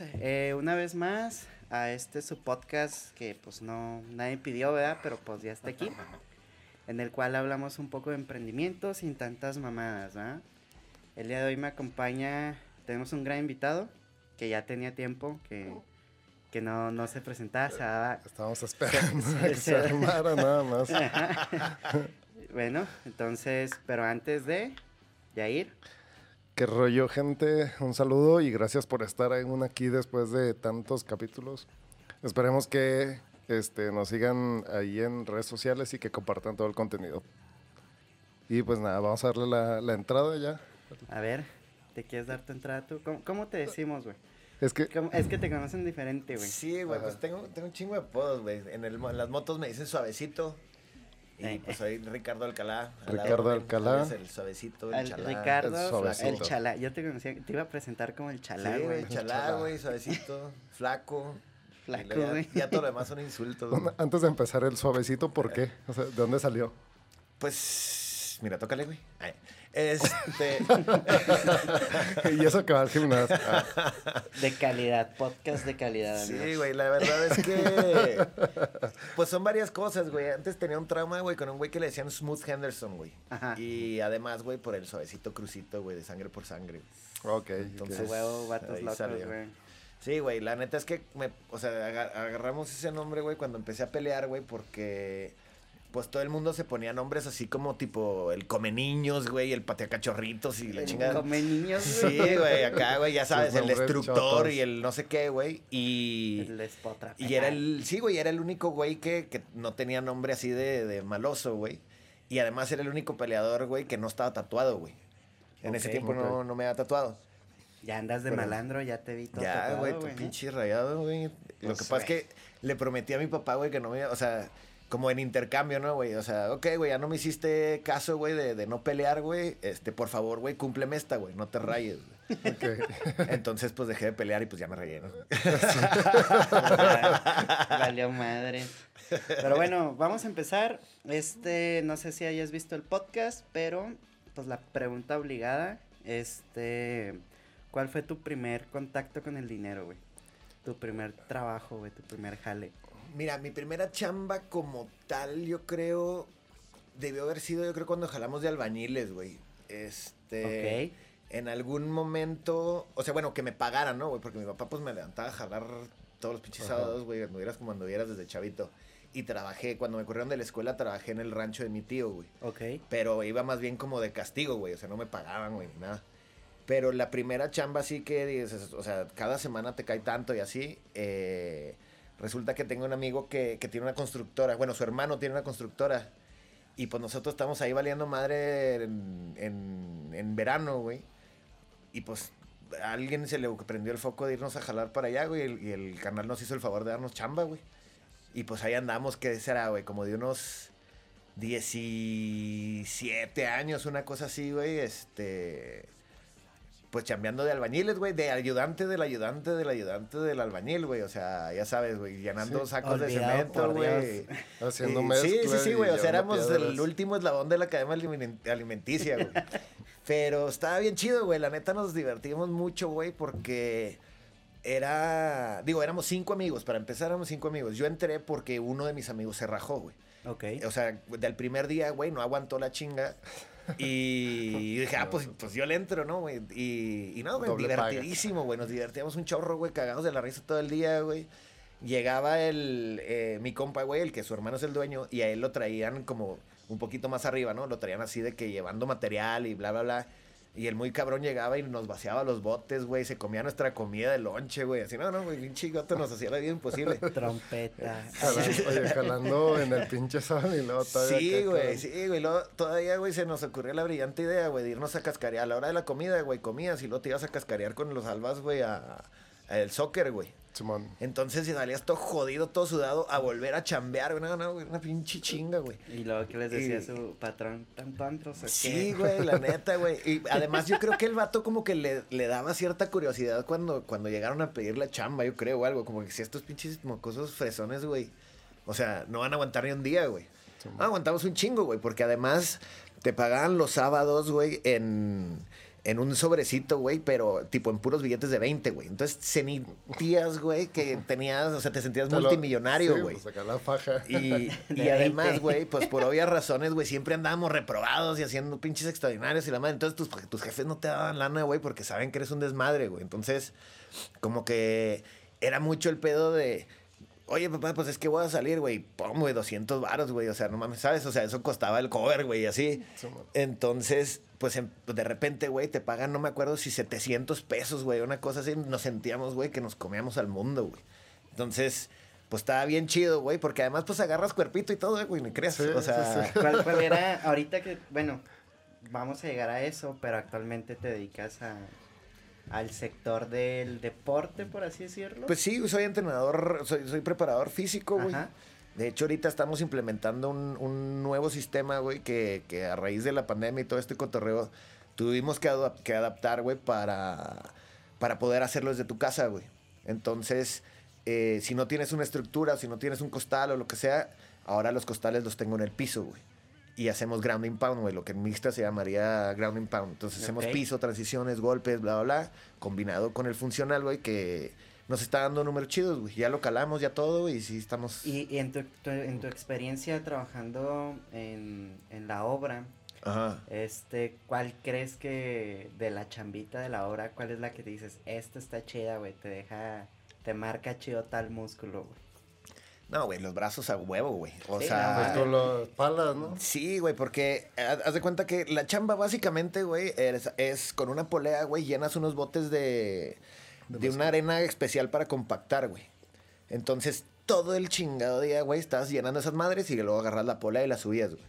bienvenidos eh, una vez más a este su podcast que pues no nadie pidió, ¿verdad? Pero pues ya está aquí. En el cual hablamos un poco de emprendimiento sin tantas mamadas, ¿verdad? El día de hoy me acompaña, tenemos un gran invitado que ya tenía tiempo que, que no, no se presentaba, se daba- Estábamos esperando Se- a que se- se armara nada más. Bueno, entonces, pero antes de Yair, Qué rollo, gente. Un saludo y gracias por estar aún aquí después de tantos capítulos. Esperemos que este, nos sigan ahí en redes sociales y que compartan todo el contenido. Y pues nada, vamos a darle la, la entrada ya. a ver, ¿te quieres dar tu entrada tú? ¿Cómo, cómo te decimos, güey? Es que ¿Cómo- Es que te conocen diferente, güey. Sí, güey, pues tengo, tengo un chingo de apodos, güey. En, el mo- en las motos me dicen suavecito. Y pues soy Ricardo Alcalá. Ricardo Alcalá. alias El suavecito, el Al chalá. Ricardo, el chalá. Yo te conocía, te iba a presentar como el chalá, Sí, güey. güey, chalá, Chalá. güey, suavecito, flaco. Flaco, ya- güey. Ya, todo lo demás son insultos. antes de empezar el suavecito, ¿por qué? O sea, ¿de dónde salió? Pues, mira, tócale, güey. Este, y eso que va al gimnasio. Ah, De calidad, podcast de calidad, sí, güey, la verdad es que, pues son varias cosas, güey. Antes tenía un trauma, güey, con un güey que le decían Smooth Henderson, güey. Ajá. Y además, güey, por el suavecito crucito, güey, de sangre por sangre. ok. Entonces, A huevo, vatos locos, güey. Sí, güey, la neta es que, me, o sea, aga- agarramos ese nombre, güey, cuando empecé a pelear, güey, porque, pues, todo el mundo se ponía nombres así como, tipo, el come niños, güey, el patea cachorritos y la El chingada. Come niños, Sí, güey, acá, güey, ya sabes, el destructor y el no sé qué, güey, y... El. Y era el, sí, güey, era el único güey que, que no tenía nombre así de, de maloso, güey. Y además era el único peleador, güey, que no estaba tatuado, güey. En ese tiempo no, no me había tatuado. Ya andas de Pero- malandro, ya te vi todo Ya, güey, tu ¿no? pinche rayado, güey. Lo Pues, que pasa es que le prometí a mi papá, güey, que no me iba, o sea, como en intercambio, ¿no, güey? O sea, ok, güey, ya no me hiciste caso, güey, de, de no pelear, güey. Este, por favor, güey, cúmpleme esta, güey, no te rayes, güey. ok. Entonces, pues dejé de pelear y pues ya me rayé, ¿no? Valió madre. Pero bueno, vamos a empezar. Este, no sé si hayas visto el podcast, pero pues la pregunta obligada, este, ¿cuál fue tu primer contacto con el dinero, güey? Tu primer trabajo, güey, tu primer jale. Mira, mi primera chamba como tal, yo creo, debió haber sido, yo creo, cuando jalamos de albañiles, güey. Este... ok. En algún momento, o sea, bueno, que me pagaran, ¿no, güey? Porque mi papá, pues, me levantaba a jalar todos los pinches Ajá. sábados, güey, anduvieras como anduvieras desde chavito. Y trabajé, cuando me corrieron de la escuela, trabajé en el rancho de mi tío, güey. Ok. Pero iba más bien como de castigo, güey. O sea, no me pagaban, güey, ni nada. Pero la primera chamba sí que, dices, o sea, cada semana te cae tanto y así. eh, resulta que tengo un amigo que, que tiene una constructora. Bueno, su hermano tiene una constructora. Y pues nosotros estamos ahí valiendo madre en, en, verano, güey. Y pues a alguien se le prendió el foco de irnos a jalar para allá, güey. Y el, y el canal nos hizo el favor de darnos chamba, güey. Y pues ahí andamos, ¿qué será, güey? Como de unos 17 años, una cosa así, güey. Este. Pues chambeando de albañiles, güey. De ayudante del ayudante del ayudante del albañil, güey. O sea, ya sabes, güey. Llenando Sí. sacos de cemento, güey. Haciendo Y- mezcla. Sí, sí, sí, güey. O sea, éramos el piedras. último eslabón de la cadena alimen- alimenticia, güey. Pero estaba bien chido, güey. La neta nos divertimos mucho, güey, porque era. Digo, éramos cinco amigos. Para empezar, éramos cinco amigos. Yo entré porque uno de mis amigos se rajó, güey. Ok. O sea, del primer día, güey, no aguantó la chinga. Y dije, ah, pues, pues yo le entro, ¿no, güey? Y, y no, güey, Doble divertidísimo, güey. Nos divertíamos un chorro, güey, cagados de la risa todo el día, güey. Llegaba el, eh, mi compa, güey, el que su hermano es el dueño, y a él lo traían como un poquito más arriba, ¿no? Lo traían así de que llevando material y bla, bla, bla. Y el muy cabrón llegaba y nos vaciaba los botes, güey. Se comía nuestra comida de lonche, güey. Así, no, no, güey, bien chigote nos hacía la vida imposible. Trompeta. Jalando, oye, jalando en el pinche sol y luego todavía. Sí, güey, sí, güey. Luego, todavía, güey, se nos ocurrió la brillante idea, güey, de irnos a cascarear. A la hora de la comida, güey, comías y luego te ibas a cascarear con los albas, güey, a, a el soccer, güey. Simón. Entonces, si salías todo jodido, todo sudado, a volver a chambear, güey. No, no, güey, una pinche chinga, güey. Y luego, ¿qué les decía Y- su patrón? ¿Tanto antros o qué? Sí, güey, la neta, güey. Y además yo creo que el vato como que le, le daba cierta curiosidad cuando, cuando llegaron a pedir la chamba, yo creo, o algo. Como que si estos pinches mocosos fresones, güey. O sea, no van a aguantar ni un día, güey. No, aguantamos un chingo, güey, porque además te pagaban los sábados, güey, en, en un sobrecito, güey, pero tipo en puros billetes de 20, güey. Entonces sentías, güey, que tenías, o sea, te sentías Te multimillonario, sí, güey. pues, sacar la faja. Y, De y además, 20. güey, pues por obvias razones, güey, siempre andábamos reprobados y haciendo pinches extraordinarios y la madre. Entonces tus, tus jefes no te daban lana, güey, porque saben que eres un desmadre, güey. Entonces, como que era mucho el pedo de, oye, papá, pues es que voy a salir, güey. Pum, güey, 200 varos, güey. O sea, no mames, ¿sabes? O sea, eso costaba el cover, güey, así. Sí. Entonces, pues em- de repente, güey, te pagan, no me acuerdo si 700 pesos, güey, una cosa así. Nos sentíamos, güey, que nos comíamos al mundo, güey. Entonces, pues estaba bien chido, güey, porque además, pues agarras cuerpito y todo, güey, ni creas. Sí, o sea, sí, sí. ¿Cuál, cuál era, ahorita que, bueno, vamos a llegar a eso, pero actualmente te dedicas a, al sector del deporte, por así decirlo? pues sí, soy entrenador, soy, soy preparador físico, güey. Ajá. De hecho, ahorita estamos implementando un, un nuevo sistema, güey, que, que a raíz de la pandemia y todo este cotorreo, tuvimos que, adap- que adaptar, güey, para, para poder hacerlo desde tu casa, güey. Entonces, eh, si no tienes una estructura, si no tienes un costal o lo que sea, ahora los costales los tengo en el piso, güey. Y hacemos grounding pound, güey, lo que en mixta se llamaría grounding pound. Entonces hacemos piso, transiciones, golpes, bla, bla, bla, combinado con el funcional, güey, que nos está dando números chidos, güey. Ya lo calamos, ya todo, y sí estamos... Y, y en, tu, tu- en tu experiencia trabajando en, en la obra, Ajá. este, ¿cuál crees que de la chambita de la obra, cuál es la que te dices, esta está chida, güey, te deja, te marca chido tal músculo, güey? No, güey, los brazos a huevo, güey. O Sí, sea, no, Pues con las palas, ¿no? sí, güey, porque haz haz de cuenta que la chamba básicamente, güey, es, es con una polea, güey, llenas unos botes de, De de una arena especial para compactar, güey. Entonces, todo el chingado día, güey, estás llenando esas madres y luego agarras la polea y la subías, güey.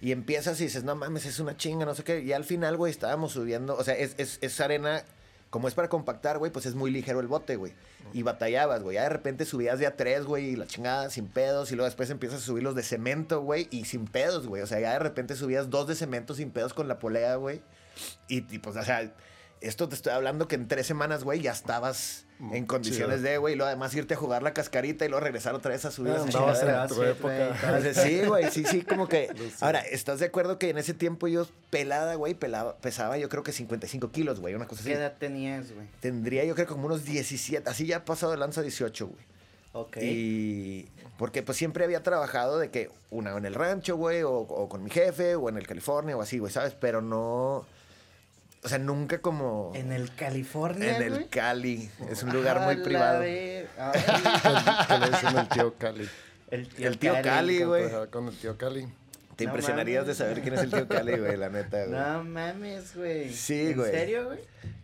Y empiezas y dices, no mames, es una chinga, no sé qué. Y al final, güey, estábamos subiendo, o sea, es, es, es arena, como es para compactar, güey, pues es muy ligero el bote, güey. Y batallabas, güey. Ya de repente subías de a tres, güey, y la chingada sin pedos. Y luego después empiezas a subir los de cemento, güey, y sin pedos, güey. O sea, ya de repente subías dos de cemento sin pedos con la polea, güey. Y, y, pues, o sea, esto te estoy hablando que en tres semanas, güey, ya estabas Mm, en condiciones de, güey. Y luego además irte a jugar la cascarita y luego regresar otra vez a subir andabas chingadera. en tu Sí, época. güey. Entonces, sí, güey, sí, sí, como que... Ahora, ¿estás de acuerdo que en ese tiempo yo pelada, güey, pelaba, pesaba yo creo que 55 kilos, güey, una cosa ¿Qué así? edad tenías, güey? Tendría yo creo como unos 17, así ya ha pasado de lanza 18, güey. Ok. Y porque pues siempre había trabajado de que una en el rancho, güey, o, o con mi jefe, o en el California, o así, güey, ¿sabes? Pero no... O sea, nunca como... En el California, en el güey? Cali. Es un lugar A muy privado. ver- Ay, el tío Cali. el tío, El tío Cali, güey. Con el tío Cali. Te No impresionarías de saber quién es el tío Cali, güey, la neta, güey. No mames, güey. Sí, güey. ¿En serio, güey?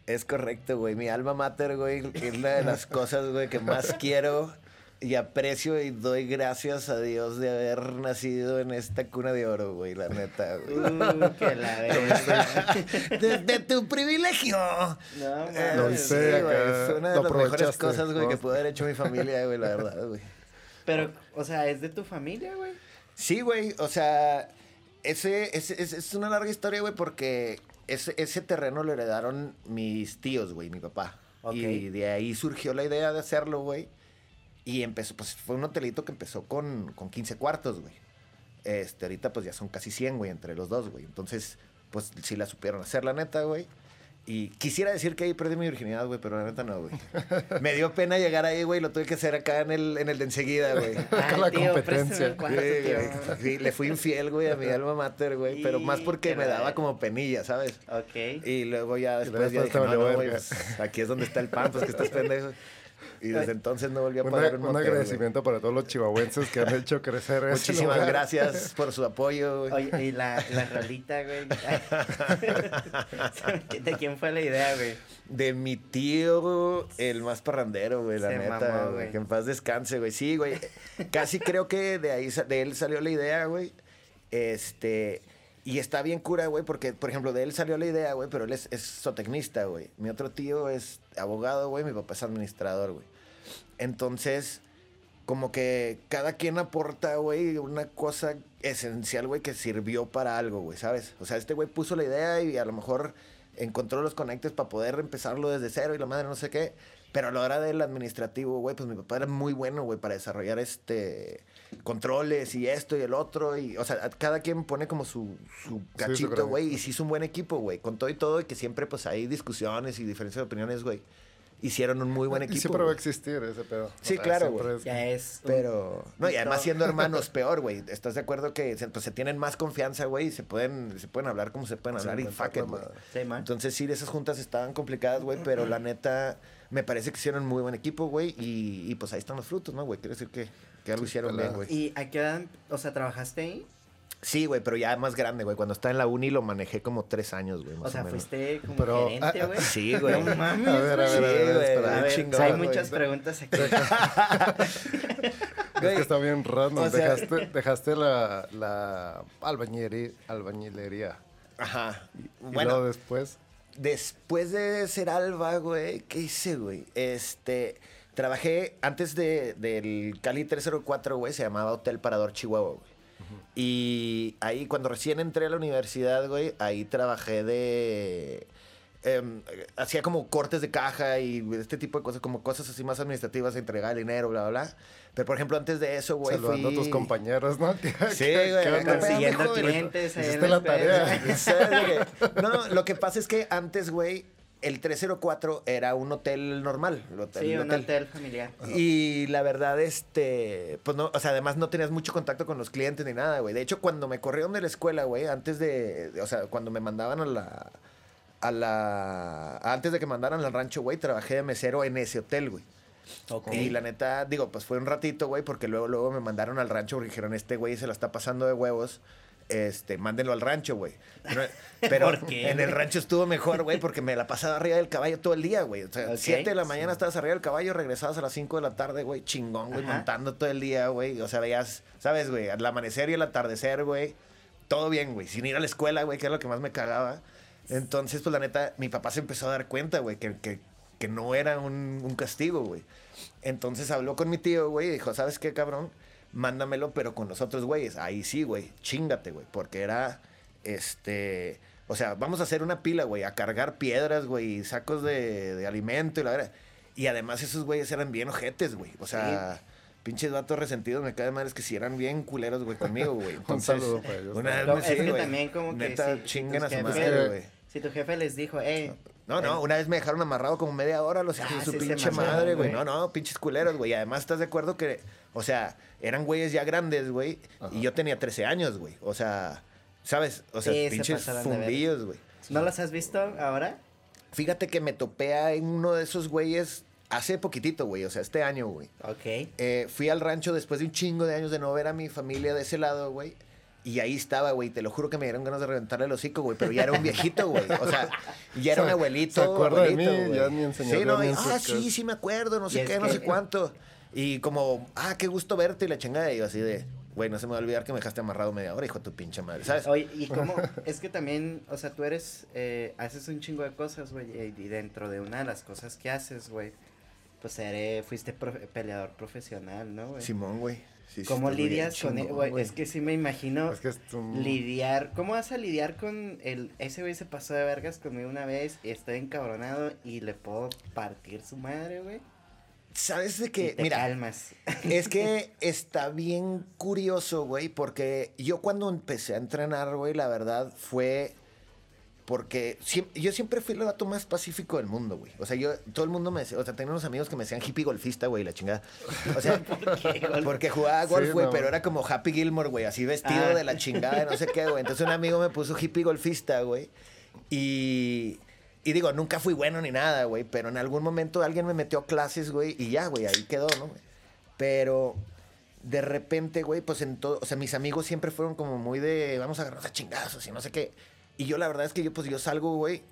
Es correcto, güey. Mi alma mater, güey, es una de las cosas, güey, que más quiero y aprecio y doy gracias a Dios de haber nacido en esta cuna de oro, güey, la neta, güey. Uh, que la. Desde tu privilegio. No Eh, hice. sí, güey, fue una de las mejores cosas, güey, que ¿no? pudo haber hecho mi familia, güey, la verdad, güey. Pero, o sea, ¿es de tu familia, güey? Sí, güey, o sea, ese, ese- es, es una larga historia, güey, porque ese, ese terreno lo heredaron mis tíos, güey, mi papá. Y de ahí surgió la idea de hacerlo, güey. Y empezó, pues fue un hotelito que empezó con, con 15 cuartos, güey. Este, ahorita pues ya son casi 100, güey, entre los dos, güey. Entonces, pues sí la supieron hacer, la neta, güey. Y quisiera decir que ahí perdí mi virginidad, güey, pero la neta no, güey. Me dio pena llegar ahí, güey, lo tuve que hacer acá en el, en el de enseguida, güey. Ay, la tío, competencia. préstame el cuarto, Sí, tío. güey. Sí, le fui infiel, güey, a mi alma mater, güey. Pero más porque que me daba como penilla, ¿sabes? Ok. Y luego ya después ya dije, no, no, güey, verga. pues, aquí es donde está el pan, pues que estás pendejo. Y desde entonces no volví a Una- pagar un un motel, agradecimiento para todos los chihuahuenses que han hecho crecer ese Muchísimas lugar. gracias por su apoyo, güey. Oye, y la, la rolita, güey. ¿De quién fue la idea, güey? De mi tío, el más parrandero, güey, la Se neta, mamó, güey. Que en paz descanse, güey. Sí, güey. Casi creo que de ahí de él salió la idea, güey. Este. Y está bien cura, güey, porque, por ejemplo, de él salió la idea, güey, pero él es, es zootecnista, güey. Mi otro tío es abogado, güey, mi papá es administrador, güey. Entonces, como que cada quien aporta, güey, una cosa esencial, güey, que sirvió para algo, güey, ¿sabes? O sea, este güey puso la idea y a lo mejor encontró los conectes para poder empezarlo desde cero y la madre no sé qué. Pero a la hora del administrativo, güey, pues mi papá era muy bueno, güey, para desarrollar este controles y esto y el otro. Y, o sea, cada quien pone como su, su cachito, güey. y sí es un buen equipo, güey. Con todo y todo, y que siempre pues hay discusiones y diferencias de opiniones, güey. Hicieron un muy buen Y equipo. siempre va a existir ese pedo. Sí, claro, siempre güey. es- Ya es. un- Pero, no, y además siendo hermanos, peor, güey. ¿Estás de acuerdo que se, pues, se tienen más confianza, güey? Y se pueden, se pueden hablar como se pueden hablar y fuck it, güey. mamadas. Sí, man. Entonces, sí, esas juntas estaban complicadas, güey, pero la neta, me parece que hicieron muy buen equipo, güey. Y, y, pues ahí están los frutos, ¿no, güey? Quiere decir que, que algo hicieron bien, güey. ¿Y a qué edad, o sea, trabajaste ahí? Sí, güey, pero ya más grande, güey. Cuando estaba en la uni lo manejé como tres años, güey, O sea, fuiste como Pero, gerente, ah, güey. Sí, güey. No mames, A ver, a ver, Sí, a ver, güey, espera. A bien ver, chingón, hay muchas preguntas aquí. Es que está bien random. O sea- dejaste dejaste la, la albañilería, albañilería. Ajá. Y Bueno, luego después, Después de ser alba, güey, ¿qué hice, güey? Este, trabajé antes de, del Cali 304, güey, se llamaba Hotel Parador Chihuahua, güey. Y ahí, cuando recién entré a la universidad, güey, ahí trabajé de... em, hacía como cortes de caja y este tipo de cosas, como cosas así más administrativas, entregar el dinero, bla, bla, bla. Pero, por ejemplo, antes de eso, güey, saludando a tus fui- compañeros, ¿no? ¿Qué- Sí, qué- güey? Consiguiendo clientes. Hiciste la tarea. ¿Sabes de qué? No, lo que pasa es que antes, güey, el 304 era un hotel normal. el hotel- Sí, el un hotel familiar. Y la verdad, este, pues no, o sea, además no tenías mucho contacto con los clientes ni nada, güey. De hecho, cuando me corrieron de la escuela, güey, antes de, o sea, cuando me mandaban a la, a la, antes de que mandaran al rancho, güey, trabajé de mesero en ese hotel, güey. Ok. Y la neta, digo, pues fue un ratito, güey, porque luego, luego me mandaron al rancho porque dijeron, este güey se la está pasando de huevos. Este, mándenlo al rancho, güey. Pero, pero ¿Por qué, en el rancho estuvo mejor, güey, porque me la pasaba arriba del caballo todo el día, güey. O sea, Ok. 7 de la mañana estabas arriba del caballo, regresabas a las 5 de la tarde, güey, chingón, güey, Ajá. montando todo el día, güey. O sea, veías, ¿sabes, güey? Al amanecer y el atardecer, güey. Todo bien, güey. Sin ir a la escuela, güey, que es lo que más me cagaba. Entonces, pues la neta, mi papá se empezó a dar cuenta, güey, que, que, que no era un, un castigo, güey. Entonces habló con mi tío, güey, y dijo, ¿sabes qué, cabrón? Mándamelo, pero con los otros güeyes. Ahí sí, güey, chingate, güey, porque era, este, o sea, vamos a hacer una pila, güey, a cargar piedras, güey, y sacos de, de alimento y la verdad. Y además esos güeyes eran bien ojetes, güey. O sea, pinches vatos resentidos, me cae de madre, es que si eran bien culeros, güey, conmigo, güey. Un saludo para ellos. una vez No, me- es sí, que güey. también como que Neta, si- a su jefes- madre, güey. Si tu jefe les dijo, hey. No, no, una vez me dejaron amarrado como media hora los hijos Ah, de su sí se pinche madre, güey. No, no, pinches culeros, güey. Además, ¿estás de acuerdo que, o sea, eran güeyes ya grandes, güey? Y yo tenía 13 años, güey. O sea, ¿sabes? O sea, Sí, se pinches verga. fundillos, güey. ¿No los has visto ahora? Fíjate que me topé a uno de esos güeyes hace poquitito, güey. O sea, este año, güey. Ok. Eh, fui al rancho después de un chingo de años de no ver a mi familia de ese lado, güey. Y ahí estaba, güey. Te lo juro que me dieron ganas de reventarle el hocico, güey. Pero ya era un viejito, güey. O sea, ya era un Se- abuelito. se acuerda de abuelito, mí, güey. ya ni enseñó, Sí, no, y, ah, sí, sí me acuerdo, no sé qué, no que- sé cuánto. Y como, ah, qué gusto verte y la chingada. Y yo así de, güey, no se me va a olvidar que me dejaste amarrado media hora, hijo de tu pinche madre, ¿sabes? Oye, y cómo, es que también, o sea, tú eres, eh, haces un chingo de cosas, güey, y y dentro de una de las cosas que haces, güey, pues eres, fuiste profe- peleador profesional, ¿no, güey? Simón, güey. Sí, ¿Cómo lidias con, chingón, güey? Es que sí me imagino Es que es un- lidiar, ¿cómo vas a lidiar con el, ese güey se pasó de vergas conmigo una vez, y estoy encabronado y le puedo partir su madre, güey? ¿Sabes de Y qué? te Mira, calmas. Es que está bien curioso, güey, porque yo cuando empecé a entrenar, güey, la verdad fue porque yo siempre fui el vato más pacífico del mundo, güey. O sea, yo, todo el mundo me decía, o sea, tenía unos amigos que me decían hippie golfista, güey, la chingada. O sea, qué, güey? porque jugaba golf, Sí, güey, no. pero era como Happy Gilmore, güey, así vestido Ah. de la chingada, no sé qué, güey. Entonces un amigo me puso hippie golfista, güey. Y, y digo, nunca fui bueno ni nada, güey, pero en algún momento alguien me metió a clases, güey, y ya, güey, ahí quedó, ¿no? güey? Pero de repente, güey, pues en todo, o sea, mis amigos siempre fueron como muy de, vamos a agarrarnos a chingazos y no sé qué. Y yo la verdad es que yo, pues yo salgo, güey,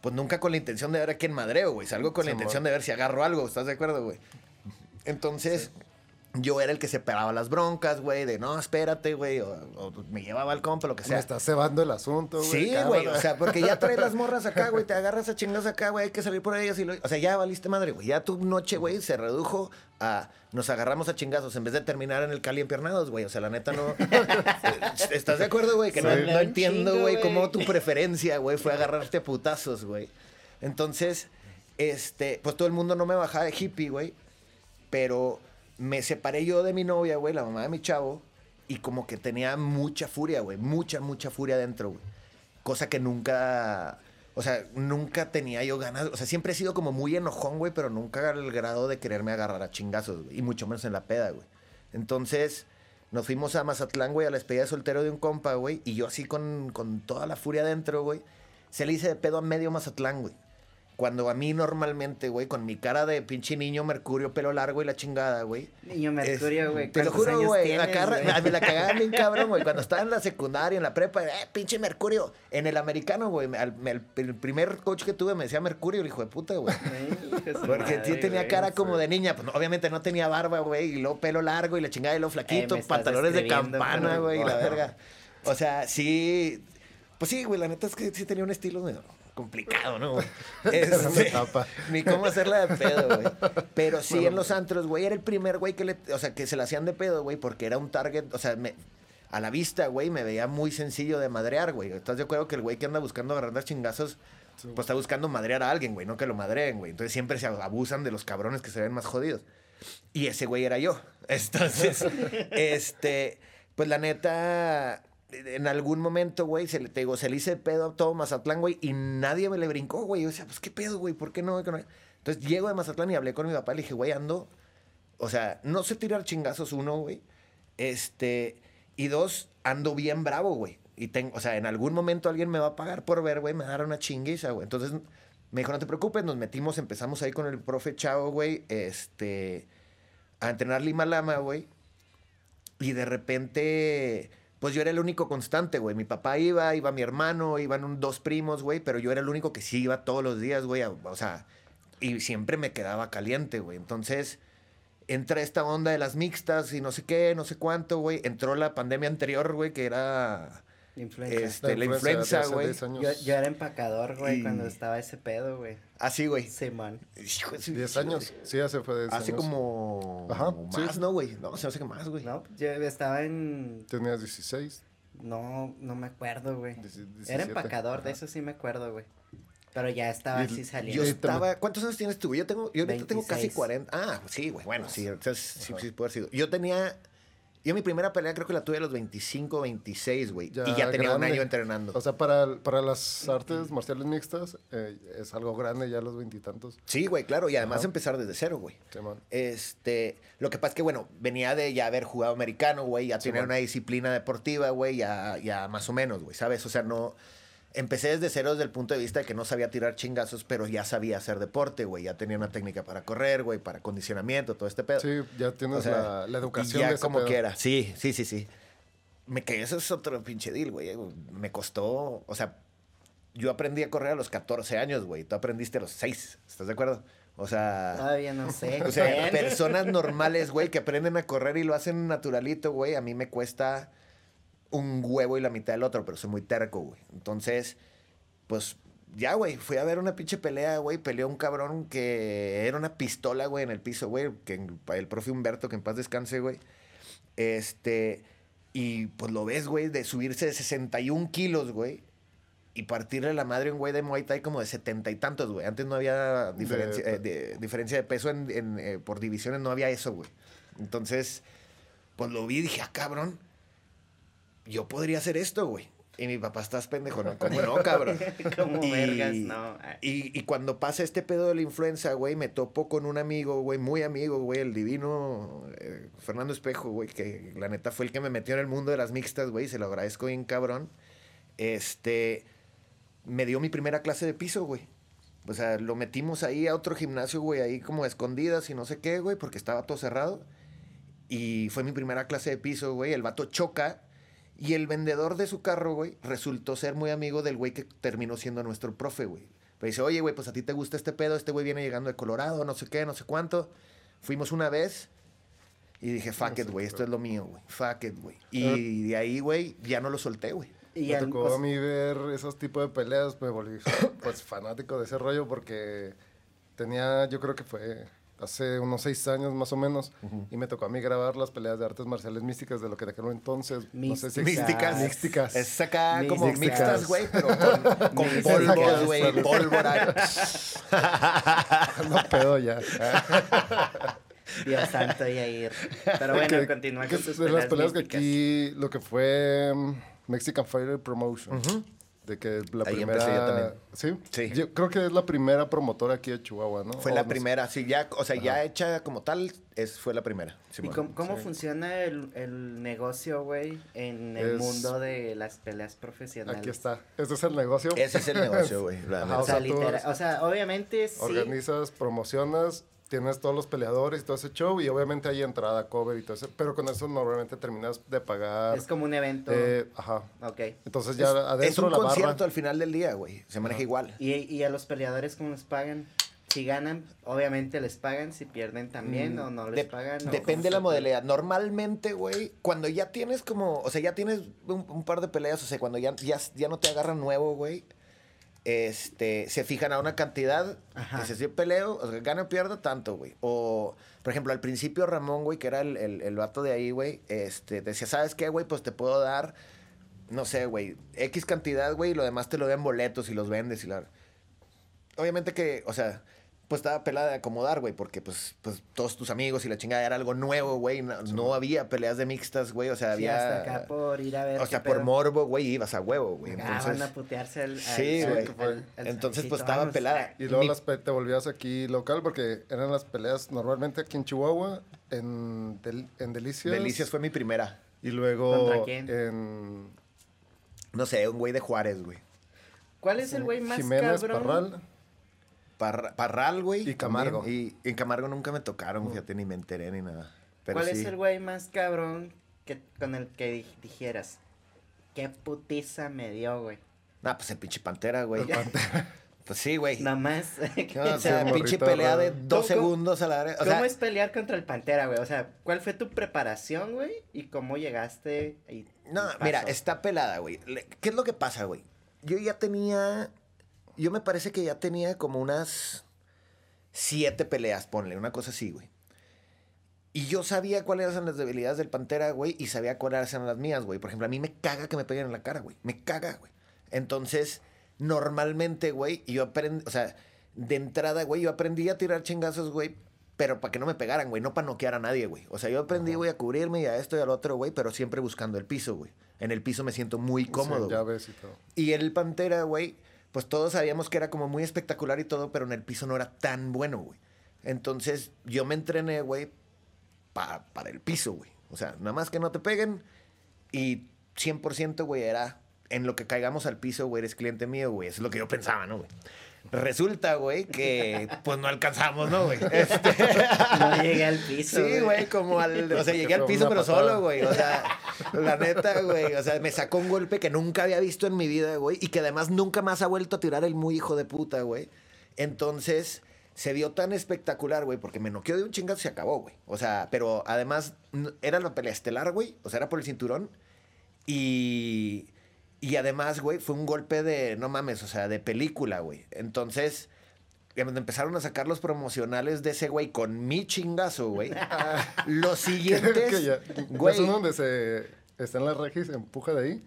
pues nunca con la intención de ver a quién madreo, güey, salgo con la intención de ver si agarro algo, ¿estás de acuerdo, güey? Entonces, yo era el que separaba las broncas, güey, de no, espérate, güey, o, o me llevaba al compa, lo que Me sea. está cebando el asunto, güey. Sí, güey, o sea, porque ya traes las morras acá, güey, te agarras a chingas acá, güey, hay que salir por ellas y lo... O sea, ya valiste madre, güey, ya tu noche, güey, se redujo a... Nos agarramos a chingazos en vez de terminar en el cali empiernados, güey, o sea, la neta no... ¿Estás de acuerdo, güey? Que no, Sí. no entiendo, güey. cómo tu preferencia, güey, fue agarrarte a putazos, güey. Entonces, este, pues todo el mundo no me bajaba de hippie, güey, pero me separé yo de mi novia, güey, la mamá de mi chavo, y como que tenía mucha furia, güey, mucha, mucha furia dentro, güey. Cosa que nunca, o sea, nunca tenía yo ganas, o sea, siempre he sido como muy enojón, güey, pero nunca al grado de quererme agarrar a chingazos, güey, y mucho menos en la peda, güey. Entonces, nos fuimos a Mazatlán, güey, a la despedida de soltero de un compa, güey, y yo así con, con toda la furia dentro, güey, se le hice de pedo a medio Mazatlán, güey. Cuando a mí normalmente, güey, con mi cara de pinche niño mercurio, pelo largo y la chingada, güey. Niño Mercurio, güey. Te lo ¿cuántos juro, güey. güey? Me la cagaban bien cabrón, güey. Cuando estaba en la secundaria, en la prepa, eh, pinche mercurio. En el americano, güey. el primer coach que tuve me decía mercurio, el hijo de puta, güey. Porque sí tenía güey. cara como de niña. Pues no, obviamente no tenía barba, güey. Y luego pelo largo y la chingada y luego flaquito. Pantalones de campana, güey. y La verga. O sea, sí. Pues sí, güey. La neta es que sí tenía un estilo medio complicado, ¿no? Este, ni cómo hacerla de pedo, güey. Pero sí, en los antros, güey, era el primer güey que le, o sea, que se la hacían de pedo, güey, porque era un target, o sea, me, a la vista, güey, me veía muy sencillo de madrear, güey. ¿Estás de acuerdo que el güey que anda buscando agarrar chingazos, pues está buscando madrear a alguien, güey, no que lo madreen, güey. Entonces siempre se abusan de los cabrones que se ven más jodidos. Y ese güey era yo. Entonces, este, pues la neta, en algún momento, güey, se le, te digo, se le hice pedo a todo Mazatlán, güey, y nadie me le brincó, güey. Yo decía, pues qué pedo, güey, ¿por qué no? Entonces llego de Mazatlán y hablé con mi papá, le dije, güey, ando, o sea, no sé tirar chingazos, uno, güey. Este, y dos, ando bien bravo, güey. Y tengo, o sea, en algún momento alguien me va a pagar por ver, güey, me dar una chinguiza, güey. Entonces me dijo, no te preocupes, nos metimos, empezamos ahí con el profe Chavo, güey, este, a entrenar Lima Lama, güey. Y de repente, pues yo era el único constante, güey. Mi papá iba, iba mi hermano, iban dos primos, güey, pero yo era el único que sí iba todos los días, güey. O sea, y siempre me quedaba caliente, güey. Entonces, entra esta onda de las mixtas y no sé qué, no sé cuánto, güey. Entró la pandemia anterior, güey, que era Influenza. este, la influenza, güey. 10 años. Yo, yo era empacador, güey, Y- cuando estaba ese pedo, güey. Así, güey. Simón. Hijo de su- 10 años. Sí, hace fue 10 Hace años. como Ajá, más, sí. ¿no, güey? No, se me hace que más, güey. No, yo estaba en... Tenías 16. No, no me acuerdo, güey. Era 17. empacador, de eso sí me acuerdo, güey. Pero ya estaba así Yo saliendo. Sí, estaba. ¿Cuántos años tienes tú? güey? Yo tengo. Yo ahorita tengo casi 26. 40. Ah, sí, güey. Bueno, sí. Entonces sí, sí puede haber sido. Yo tenía. Yo mi primera pelea creo que la tuve a los 25, 26, güey. Y ya tenía un año entrenando. O sea, para, para las artes marciales mixtas eh, es algo grande ya a los veintitantos. sí, güey, claro. Y además Ajá. empezar desde cero, güey. Simón. Este, lo que pasa es que, bueno, venía de ya haber jugado americano, güey, ya tenía bueno. una disciplina deportiva, güey, ya, ya más o menos, güey, ¿sabes? O sea, no... Empecé desde cero desde el punto de vista de que no sabía tirar chingazos, pero ya sabía hacer deporte, güey. Ya tenía una técnica para correr, güey, para condicionamiento, todo este pedo. Sí, ya tienes O sea, la, la y educación ya de como pedo. quiera. Sí, sí, sí, sí. Me quedé, eso es otro pinche deal, güey. Me costó, o sea, yo aprendí a correr a los 14 años, güey. Tú aprendiste a los 6, ¿estás de acuerdo? O sea... Todavía no sé. O sea, personas normales, güey, que aprenden a correr y lo hacen naturalito, güey, a mí me cuesta un huevo y la mitad del otro, pero soy muy terco, güey. Entonces, pues ya, güey, fui a ver una pinche pelea, güey, peleó un cabrón que era una pistola, güey, en el piso, güey, que en- el profe Humberto, que en paz descanse, güey. Este, y pues lo ves, güey, de subirse de 61 kilos, güey. Y partirle la madre a un güey de Muay Thai como de setenta y tantos, güey. Antes no había diferencia De- eh, de, diferencia de peso en, en, eh, por divisiones, no había eso, güey. Entonces, pues lo vi y dije, ah, cabrón, yo podría hacer esto, güey. Y mi papá, estás pendejo, ¿no? ¿Cómo no, cabrón? Como vergas, no. Y, y cuando pasa este pedo de la influenza, güey, me topo con un amigo, güey, muy amigo, güey, el divino eh, Fernando Espejo, güey, que la neta fue el que me metió en el mundo de las mixtas, güey, se lo agradezco bien cabrón. Este, me dio mi primera clase de piso, güey. O sea, lo metimos ahí a otro gimnasio, güey, ahí como escondidas y no sé qué, güey, porque estaba todo cerrado. Y fue mi primera clase de piso, güey. El vato choca. Y el vendedor de su carro, güey, resultó ser muy amigo del güey que terminó siendo nuestro profe, güey. Pero dice, oye, güey, pues a ti te gusta este pedo, este güey viene llegando de Colorado, no sé qué, no sé cuánto. Fuimos una vez, Y dije, fuck No it, güey, esto es lo mío, güey. Fuck it, güey. Y de ahí, güey, ya no lo solté, güey. Y me tocó a mí ver esos tipos de peleas, me volví pues fanático de ese rollo porque tenía, yo creo que fue hace unos seis años más o menos, y me tocó a mí grabar las peleas de artes marciales místicas de lo que de aquel entonces, no sé si Místicas. místicas. Es acá como Místicas. mixtas, güey, pero con, con Místicas. polvos, güey, pólvora. no pedo ya. Dios santo, Yair. Pero bueno, Que- continúa que con tus de las peleas peleas que místicas. aquí, lo que fue mm, Mexican Fighter Promotion. De que la Ahí primera... empecé yo también. ¿Sí? Sí. Yo creo que es la primera promotora aquí de Chihuahua, ¿no? Fue O la no sé. primera, sí, ya, o sea, ya hecha como tal, es, fue la primera. ¿Y Simón. cómo, cómo funciona el, el negocio, güey, en el Es- mundo de las peleas profesionales? Aquí está. Ese es el negocio. Ese es el negocio, güey. Ajá. O sea, O sea, tú- literal- o sea, obviamente sí. Organizas, promocionas, tienes todos los peleadores y todo ese show y obviamente hay entrada, cover y todo eso. Pero con eso normalmente terminas de pagar. Es como un evento. eh, ajá. ok. Entonces ya Es- adentro es un la barra. concierto al final del día, güey. Se maneja igual. ¿Y, y a los peleadores cómo les pagan? Si ganan, obviamente les pagan. Si pierden también o no les pagan. o Depende de la modalidad. Normalmente, güey, cuando ya tienes como, o sea, ya tienes un, un par de peleas, o sea, cuando ya, ya, ya no te agarran nuevo, güey, este, se fijan a una cantidad, Ajá. que si yo peleo, o sea, gana o pierda tanto, güey. O, por ejemplo, al principio Ramón, güey, que era el, el, el vato de ahí, güey, este, decía, ¿sabes qué, güey? Pues te puedo dar, no sé, güey, X cantidad, güey, y lo demás te lo den boletos y los vendes y la... Obviamente que, o sea, pues estaba pelada de acomodar, güey, porque pues, pues todos tus amigos y la chingada era algo nuevo, güey. No, no había peleas de mixtas, güey. O sea, Sí, había. hasta acá por ir a ver. o sea, por pedo. morbo, güey, ibas a huevo, güey. Ah, van a Entonces, putearse al. al- Sí, güey. Entonces, pues, estaba vamos. pelada. Y luego Mi- las pe- te volvías aquí local porque eran las peleas normalmente aquí en Chihuahua, en, Del- en Delicias. Delicias fue mi primera. Y luego ¿Contra quién? en No sé, un güey de Juárez, güey. ¿Cuál es el güey más Jiménez cabrón? Parral. Parra- Parral, güey. Y Camargo. también. Y en Camargo nunca me tocaron, fíjate, ni me enteré ni nada. Pero ¿Cuál sí. es el güey más cabrón que, con el que di- dijeras? ¿Qué putiza me dio, güey? Ah, pues el pinche Pantera, güey. Pues sí, güey. Nada más. No, o sea, Sí, pinche morrito, pelea de dos ¿Cómo- cómo- segundos a la hora. O ¿Cómo sea, es pelear contra el Pantera, güey? O sea, ¿cuál fue tu preparación, güey? ¿Y cómo llegaste? Y No, y mira, está pelada, güey. ¿Qué es lo que pasa, güey? Yo ya tenía. Yo me parece que ya tenía como unas siete peleas, ponle, una cosa así, güey. Y yo sabía cuáles eran las debilidades del Pantera, güey, y sabía cuáles eran las mías, güey. Por ejemplo, a mí me caga que me peguen en la cara, güey. Me caga, güey. Entonces, normalmente, güey, yo aprendí, o sea, de entrada, güey, yo aprendí a tirar chingazos, güey, pero para que no me pegaran, güey, no para noquear a nadie, güey. O sea, yo aprendí, güey, a cubrirme y a esto y al otro, güey, pero siempre buscando el piso, güey. En el piso me siento muy cómodo. Sí, güey. llaves y todo. Y el Pantera, güey, pues todos sabíamos que era como muy espectacular y todo, pero en el piso no era tan bueno, güey. Entonces yo me entrené, güey, pa- para el piso, güey. O sea, nada más que no te peguen y 100%, güey, era en lo que caigamos al piso, güey, eres cliente mío, güey. Eso es lo que yo pensaba, ¿no, güey? Resulta, güey, que pues no alcanzamos, ¿no, güey? Este, No llegué al piso. Sí, güey, como al. O sea, llegué al piso, pero patada. solo, güey. O sea, la neta, güey. O sea, me sacó un golpe que nunca había visto en mi vida, güey. Y que además nunca más ha vuelto a tirar el muy hijo de puta, güey. Entonces, se vio tan espectacular, güey, porque me noqueó de un chingazo y se acabó, güey. O sea, pero además era la pelea estelar, güey. O sea, era por el cinturón. Y. Y además, güey, fue un golpe de, no mames, o sea, de película, güey. Entonces, empezaron a sacar los promocionales de ese güey con mi chingazo, güey. los siguientes, güey. ¿Es donde se está en la regis, se empuja de ahí?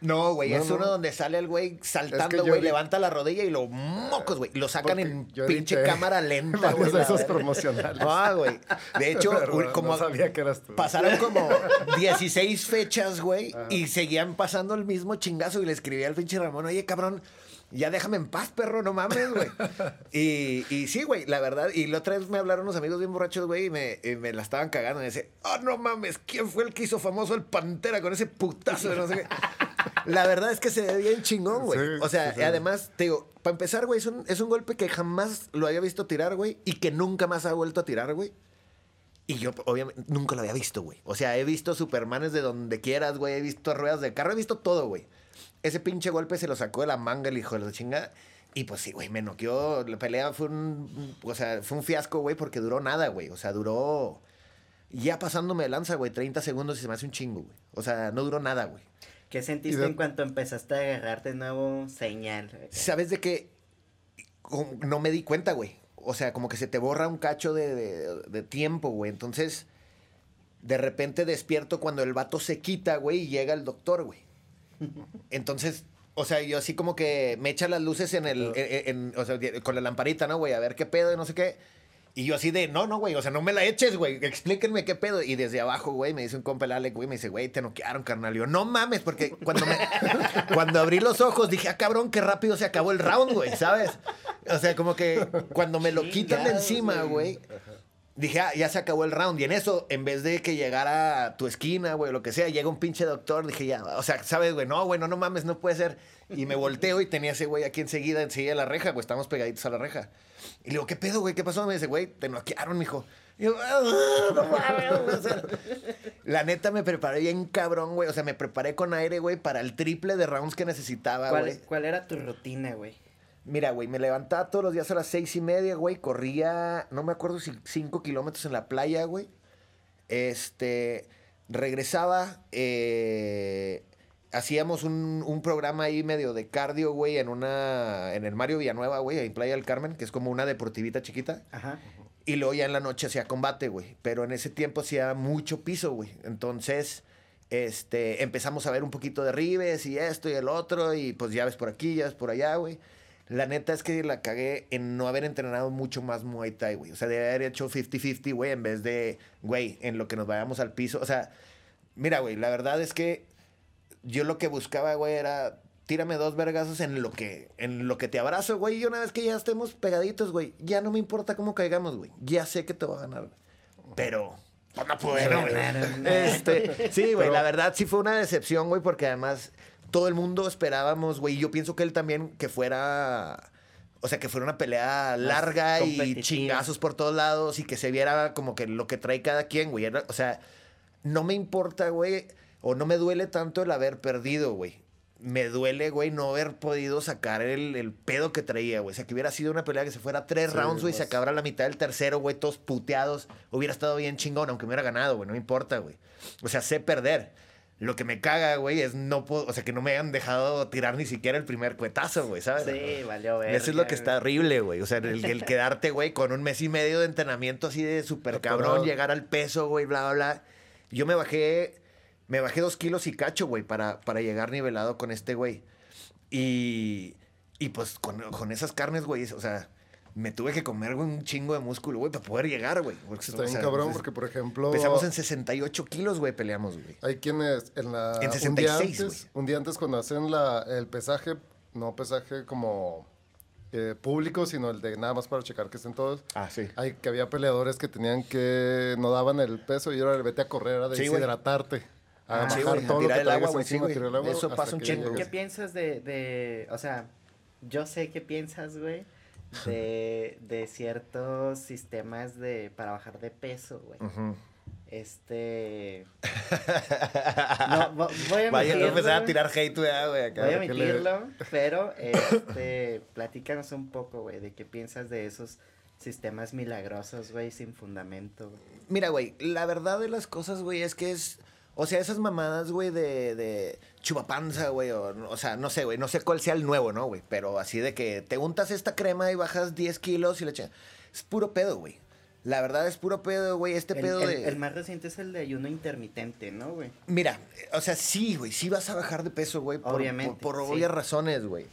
No, güey, No, es no. uno donde sale el güey saltando, güey, vi- levanta la rodilla y lo mocos, güey. Lo sacan Porque en pinche cámara lenta, güey. de esos promocionales. Ah, güey. De hecho, Pero un- no como sabía que eras tú. pasaron como 16 fechas, güey, y seguían pasando el mismo chingazo y le escribí al pinche Ramón, oye, cabrón, ya déjame en paz, perro, no mames, güey. y, y sí, güey, la verdad, y la otra vez me hablaron unos amigos bien borrachos, güey, y me, y me la estaban cagando, y me decían, oh, no mames, ¿quién fue el que hizo famoso el Pantera con ese putazo de no sé qué? La verdad es que se ve bien chingón, güey. Sí, o sea, sí. además, te digo, para empezar, güey, es un, es un golpe que jamás lo había visto tirar, güey, y que nunca más ha vuelto a tirar, güey. Y yo, obviamente, nunca lo había visto, güey. O sea, he visto Supermanes de donde quieras, güey. He visto ruedas de carro, he visto todo, güey. Ese pinche golpe se lo sacó de la manga el hijo de la chingada. Y pues sí, güey, me noqueó. La pelea fue un. O sea, fue un fiasco, güey, porque duró nada, güey. O sea, duró. Ya pasándome de lanza, güey, 30 segundos y se me hace un chingo, güey. O sea, no duró nada, güey. ¿Qué sentiste de- en cuanto empezaste a agarrarte de nuevo señal? ¿Sabes de qué? No me di cuenta, güey. O sea, como que se te borra un cacho de, de- de tiempo, güey. Entonces, de repente despierto cuando el vato se quita, güey, y llega el doctor, güey. Entonces, o sea, yo así como que me echa las luces en el, en- en- o sea, con la lamparita, ¿no, güey? A ver qué pedo y no sé qué. Y yo así de, no, no, güey, o sea, no me la eches, güey, explíquenme qué pedo. Y desde abajo, güey, me dice un compa el Alec, güey, me dice, güey, te noquearon, carnal. Y yo, no mames, porque cuando me, cuando abrí los ojos dije, ah, cabrón, qué rápido se acabó el round, güey, ¿sabes? O sea, como que cuando me lo quitan de encima, güey, dije, ah, ya se acabó el round. Y en eso, en vez de que llegara a tu esquina, güey, lo que sea, llega un pinche doctor, dije, ya, o sea, ¿sabes, güey? No, güey, no, no mames, no puede ser. Y me volteo y tenía ese güey aquí enseguida, enseguida de la reja, güey, estamos pegaditos a la reja. Y le digo, ¿qué pedo, güey? ¿Qué pasó? Me dice, güey, te noquearon, mijo. Y yo, "Ah, no mames, güey", o sea, la neta me preparé bien cabrón, güey. O sea, me preparé con aire, güey, para el triple de rounds que necesitaba, ¿Cuál, güey. ¿Cuál era tu rutina, güey? Mira, güey, me levantaba todos los días a las seis y media, güey. Corría, no me acuerdo si cinco kilómetros en la playa, güey. Este, regresaba, eh, hacíamos un, un programa ahí medio de cardio, güey, en una, en el Mario Villanueva, güey, en Playa del Carmen, que es como una deportivita chiquita. Ajá. Y luego ya en la noche hacía combate, güey. Pero en ese tiempo hacía mucho piso, güey. Entonces, este, empezamos a ver un poquito de ribes y esto y el otro. Y pues ya ves por aquí, ya ves por allá, güey. La neta es que la cagué en no haber entrenado mucho más Muay Thai, güey. O sea, de haber hecho 50-50, güey, en vez de, güey, en lo que nos vayamos al piso. O sea, mira, güey, la verdad es que yo lo que buscaba, güey, era tírame dos vergazos en lo que en lo que te abrazo, güey, y una vez que ya estemos pegaditos, güey, ya no me importa cómo caigamos, güey. Ya sé que te va a ganar. güey. Pero pues no pude, Me ¿no. Este, sí, güey, la verdad sí fue una decepción, güey, porque además todo el mundo esperábamos, güey, yo pienso que él también que fuera o sea, que fuera una pelea larga y chingazos por todos lados y que se viera como que lo que trae cada quien, güey. O sea, no me importa, güey, o no me duele tanto el haber perdido, güey. Me duele, güey, no haber podido sacar el, el pedo que traía, güey. O sea, que hubiera sido una pelea que se fuera tres Sí, rounds, güey, y se acabara la mitad del tercero, güey, todos puteados. Hubiera estado bien chingón, aunque me hubiera ganado, güey, no me importa, güey. O sea, sé perder. Lo que me caga, güey, es no puedo, o sea, que no me hayan dejado tirar ni siquiera el primer cuetazo, güey, ¿sabes? Sí, valió ver. Eso es lo que está horrible, güey. O sea, el, el quedarte, güey, con un mes y medio de entrenamiento así de súper cabrón, llegar al peso, güey, bla, bla, bla. Yo me bajé, me bajé dos kilos y cacho, güey, para, para llegar nivelado con este güey. Y, y pues con, con esas carnes, güey, o sea, me tuve que comer, güey, un chingo de músculo, güey, para poder llegar, güey. Porque, Está o bien sea, cabrón porque, por ejemplo... Pesamos en 68 kilos, güey, peleamos, güey. Hay quienes en la... En un, día 66, antes, un día antes cuando hacen la, el pesaje, no pesaje como eh, público, sino el de nada más para checar que estén todos. Ah, sí. Hay que había peleadores que tenían que... No daban el peso y ahora vete a correr a Sí, güey. deshidratarte. A Ah, sí, a todo lo tirar que el agua, traigas güey, sí, encima, güey. tirar el agua Eso pasa un que chingo. ¿Qué piensas de, de, o sea, yo sé qué piensas, güey, de, de ciertos sistemas de, para bajar de peso, güey. Este, no, vo- voy a Vaya, no empezar a tirar hate, güey, ah. Voy a que le- pero, este, platícanos un poco, güey, de qué piensas de esos sistemas milagrosos, güey, sin fundamento. Mira, güey, la verdad de las cosas, güey, es que es. O sea, esas mamadas, güey, de, de chupapanza, güey, o, o sea, no sé, güey, no sé cuál sea el nuevo, ¿no, güey? Pero así de que te untas esta crema y bajas 10 kilos y le echas. Es puro pedo, güey. La verdad es puro pedo, güey, este El, pedo el- de... el más reciente es el de ayuno intermitente, ¿no, güey? Mira, o sea, sí, güey, sí vas a bajar de peso, güey, por, Obviamente, por, obvias razones, güey.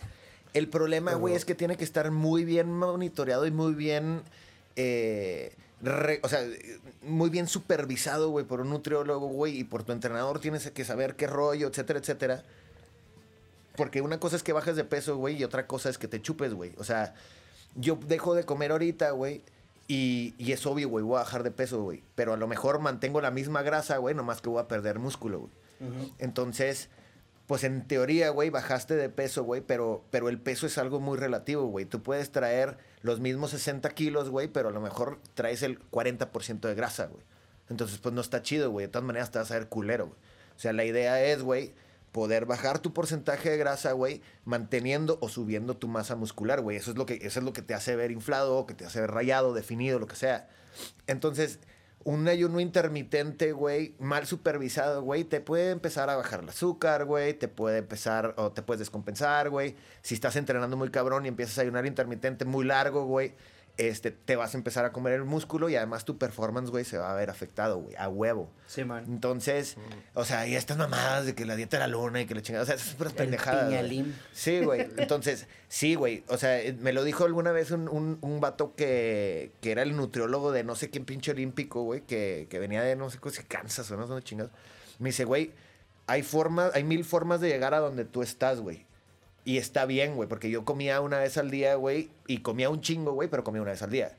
El problema, güey, es que tiene que estar muy bien monitoreado y muy bien, eh, re- o sea, muy bien supervisado, güey, por un nutriólogo, güey, y por tu entrenador tienes que saber qué rollo, etcétera, etcétera. Porque una cosa es que bajes de peso, güey, y otra cosa es que te chupes, güey. O sea, yo dejo de comer ahorita, güey, y, y es obvio, güey, voy a bajar de peso, güey. Pero a lo mejor mantengo la misma grasa, güey, nomás que voy a perder músculo, güey. Entonces, pues en teoría, güey, bajaste de peso, güey, pero, pero el peso es algo muy relativo, güey. Tú puedes traer los mismos 60 kilos, güey, pero a lo mejor traes el 40% de grasa, güey. Entonces, pues no está chido, güey. De todas maneras te vas a ver culero, güey. O sea, la idea es, güey, poder bajar tu porcentaje de grasa, güey, manteniendo o subiendo tu masa muscular, güey. Eso es lo que eso es lo que te hace ver inflado, que te hace ver rayado, definido, lo que sea. Entonces, un ayuno intermitente, güey, mal supervisado, güey, te puede empezar a bajar el azúcar, güey, te puede empezar o te puedes descompensar, güey. Si estás entrenando muy cabrón y empiezas a ayunar intermitente muy largo, güey, este, te vas a empezar a comer el músculo y además tu performance, güey, se va a ver afectado, güey, a huevo. Sí, man. Entonces, o sea, y estas mamadas de que la dieta de la luna y que la chingada, o sea, esas puras pendejadas. piñalín. Sí, güey. Entonces, sí, güey. O sea, eh, me lo dijo alguna vez un, un, un vato que, que era el nutriólogo de no sé quién pinche olímpico, güey, que, que venía de no sé si Kansas o no sé dónde chingados. Me dice, güey, hay formas, hay mil formas de llegar a donde tú estás, güey. Y está bien, güey, porque yo comía una vez al día, güey, y comía un chingo, güey, pero comía una vez al día.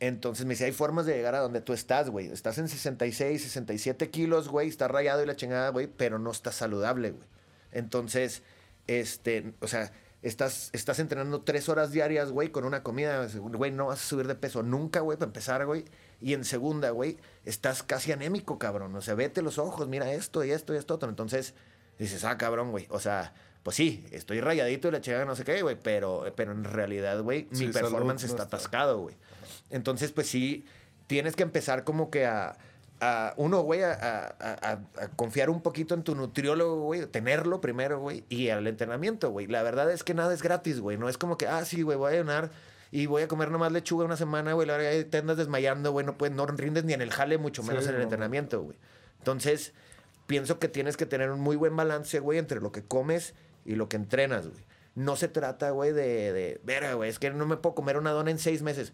Entonces me dice, hay formas de llegar a donde tú estás, güey. Estás en 66, 67 kilos, güey, estás rayado y la chingada, güey, pero no estás saludable, güey. Entonces, este, o sea, estás, estás entrenando tres horas diarias, güey, con una comida, güey, no vas a subir de peso nunca, güey, para empezar, güey. Y en segunda, güey, estás casi anémico, cabrón. O sea, vete los ojos, mira esto y esto y esto. Entonces, dices, ah, cabrón, güey. O sea, pues sí, estoy rayadito y la chingada no sé qué, güey, pero, pero en realidad, güey, mi Sí, performance no está está. atascado, güey. Entonces, pues sí, tienes que empezar como que a, a uno, güey, a, a- a- a confiar un poquito en tu nutriólogo, güey, tenerlo primero, güey, y al entrenamiento, güey. La verdad es que nada es gratis, güey. No es como que, ah, sí, güey, voy a llenar y voy a comer nomás lechuga una semana, güey, la verdad te andas desmayando, güey, no, puedes, no rindes ni en el jale, mucho Sí, menos en el no, entrenamiento, güey. Entonces, pienso que tienes que tener un muy buen balance, güey, entre lo que comes y lo que entrenas, güey. No se trata, güey, de, de, verga, güey, es que no me puedo comer una dona en seis meses.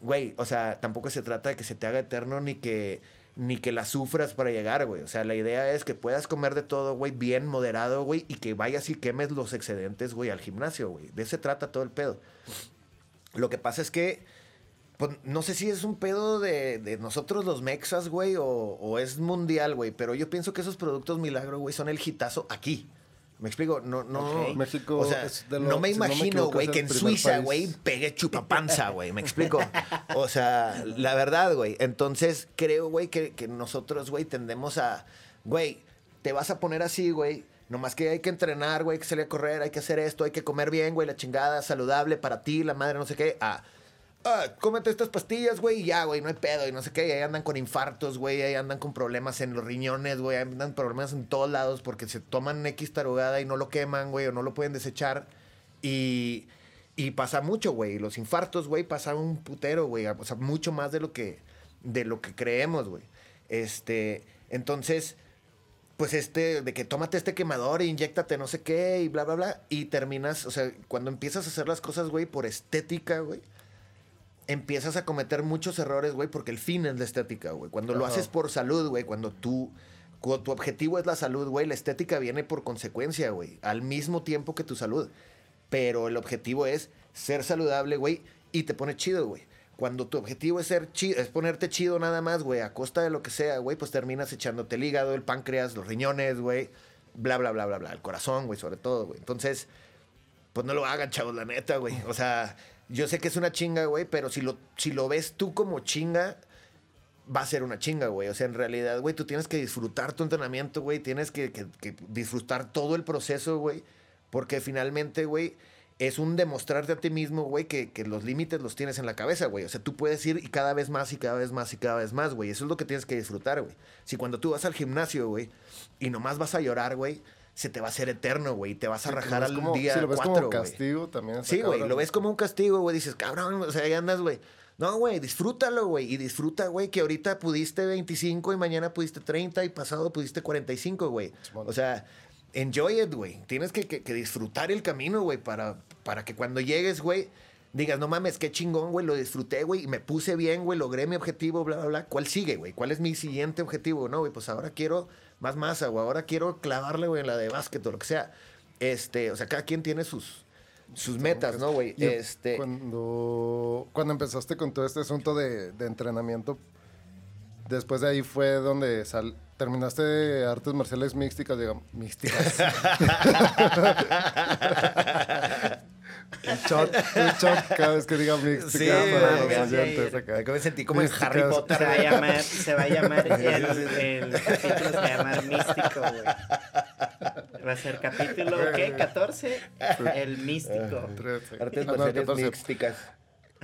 Güey, o sea, tampoco se trata de que se te haga eterno ni que, ni que la sufras para llegar, güey. O sea, la idea es que puedas comer de todo, güey, bien moderado, güey, y que vayas y quemes los excedentes, güey, al gimnasio, güey. De eso se trata todo el pedo. Lo que pasa es que, pues, no sé si es un pedo de, de nosotros los mexas, güey, o, o es mundial, güey, pero yo pienso que esos productos milagro, güey, son el hitazo aquí. ¿Me explico? No, no. México O sea, es de lo- no me si no me imagino, güey, es que en Suiza, güey, pegue chupapanza, güey. ¿Me explico? O sea, la verdad, güey. Entonces, creo, güey, que, que nosotros, güey, tendemos a. Güey, te vas a poner así, güey. Nomás que hay que entrenar, güey, hay que salir a correr, hay que hacer esto, hay que comer bien, güey, la chingada, saludable para ti, la madre, no sé qué. Ah, ah, cómete estas pastillas, güey, y ya, güey, no hay pedo, y no sé qué. Y ahí andan con infartos, güey, ahí andan con problemas en los riñones, güey, andan problemas en todos lados porque se toman X tarugada y no lo queman, güey, o no lo pueden desechar. Y, y pasa mucho, güey. Los infartos, güey, pasa un putero, güey. O sea, mucho más de lo que, de lo que creemos, güey. Este, entonces, pues este, de que tómate este quemador e inyéctate no sé qué y bla, bla, bla. Y terminas, o sea, cuando empiezas a hacer las cosas, güey, por estética, güey, empiezas a cometer muchos errores, güey, porque el fin es la estética, güey. Cuando lo haces por salud, güey, cuando tú, cuando tu objetivo es la salud, güey, la estética viene por consecuencia, güey, al mismo tiempo que tu salud. Pero el objetivo es ser saludable, güey, y te pone chido, güey. Cuando tu objetivo es ser chido, es ponerte chido nada más, güey, a costa de lo que sea, güey, pues terminas echándote el hígado, el páncreas, los riñones, güey, bla, bla, bla, bla, bla, el corazón, güey, sobre todo, güey. Entonces, pues no lo hagan, chavos, la neta, güey. O sea, yo sé que es una chinga, güey, pero si lo, si lo ves tú como chinga, va a ser una chinga, güey. O sea, en realidad, güey, tú tienes que disfrutar tu entrenamiento, güey. Tienes que, disfrutar todo el proceso, güey. Porque finalmente, güey, es un demostrarte a ti mismo, güey, que los límites los tienes en la cabeza, güey. O sea, tú puedes ir y cada vez más y cada vez más y cada vez más, güey. Eso es lo que tienes que disfrutar, güey. Si cuando tú vas al gimnasio, güey, y nomás vas a llorar, güey, se te va a hacer eterno, güey. y Te vas a Sí, lo rajar al como- día Si lo ves cuatro, como castigo también. Sí, güey, lo ves como un castigo, güey. Dices, cabrón, o sea, ahí andas, güey. No, güey, disfrútalo, güey. Y disfruta, güey, que ahorita pudiste 25 y mañana pudiste 30 y pasado pudiste 45, güey. O sea, enjoy it, güey. Tienes que, que- que disfrutar el camino, güey, para, para que cuando llegues, güey, digas, no mames, qué chingón, güey, lo disfruté, güey, y me puse bien, güey, logré mi objetivo, bla, bla, bla. ¿Cuál sigue, güey? ¿Cuál es mi siguiente objetivo? No, güey, pues ahora quiero más masa, o ahora quiero clavarle, güey, en la de básquet o lo que sea. Este, o sea, cada quien tiene sus, sus metas, ¿no, güey? Este, Cuando, cuando empezaste con todo este asunto de, de entrenamiento, después de ahí fue donde sal- terminaste artes marciales místicas, digamos, místicas. un shot, un shot cada vez que diga místicas Sí, para los oyentes acá. me sentí como en. Harry Potter, Se va a llamar, se va a llamar el, el capítulo se va a llamar místico, güey. Va a ser capítulo, ¿qué? ¿14? El místico. Trece. Artes Ah, no, marciales 14. místicas.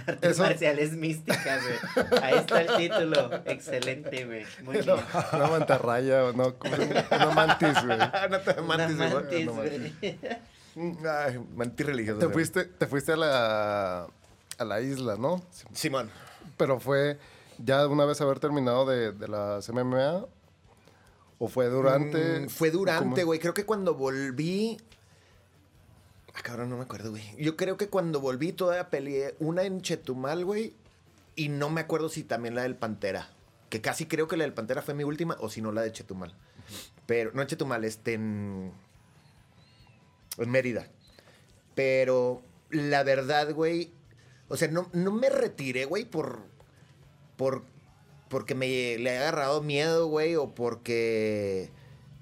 Artes Eso- marciales místicas, güey. Ahí está el título. Excelente, güey. Muy bien. No, una mantarraya, no, una mantis, güey. no te Una mantis, güey. Güey. Ay, mantis religioso. Te fuiste, te fuiste a la, a la isla, ¿no? Simón. Pero fue ya una vez haber terminado de, de las MMA o fue durante. Mm, fue durante, güey. Creo que cuando volví. Ah, cabrón, no me acuerdo, güey. Yo creo que cuando volví todavía peleé una en Chetumal, güey. Y no me acuerdo si también la del Pantera. Que casi creo que la del Pantera fue mi última, o si no la de Chetumal. Pero, no en Chetumal, este en. En Mérida. Pero la verdad, güey. O sea, no, no me retiré, güey, por. Por. Porque me le he agarrado miedo, güey, o porque.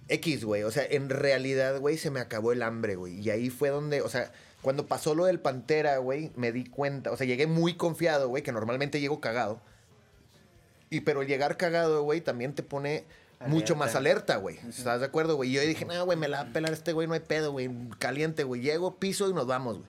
X, güey. O sea, en realidad, güey, se me acabó el hambre, güey. Y ahí fue donde, o sea, cuando pasó lo del Pantera, güey, me di cuenta. O sea, llegué muy confiado, güey, que normalmente llego cagado. Y pero el llegar cagado, güey, también te pone mucho más Alerta. güey. ¿Estás de acuerdo, güey? Y yo dije, no, güey, me la va a pelar este güey, no hay pedo, güey. Caliente, güey. Llego, piso y nos vamos, güey.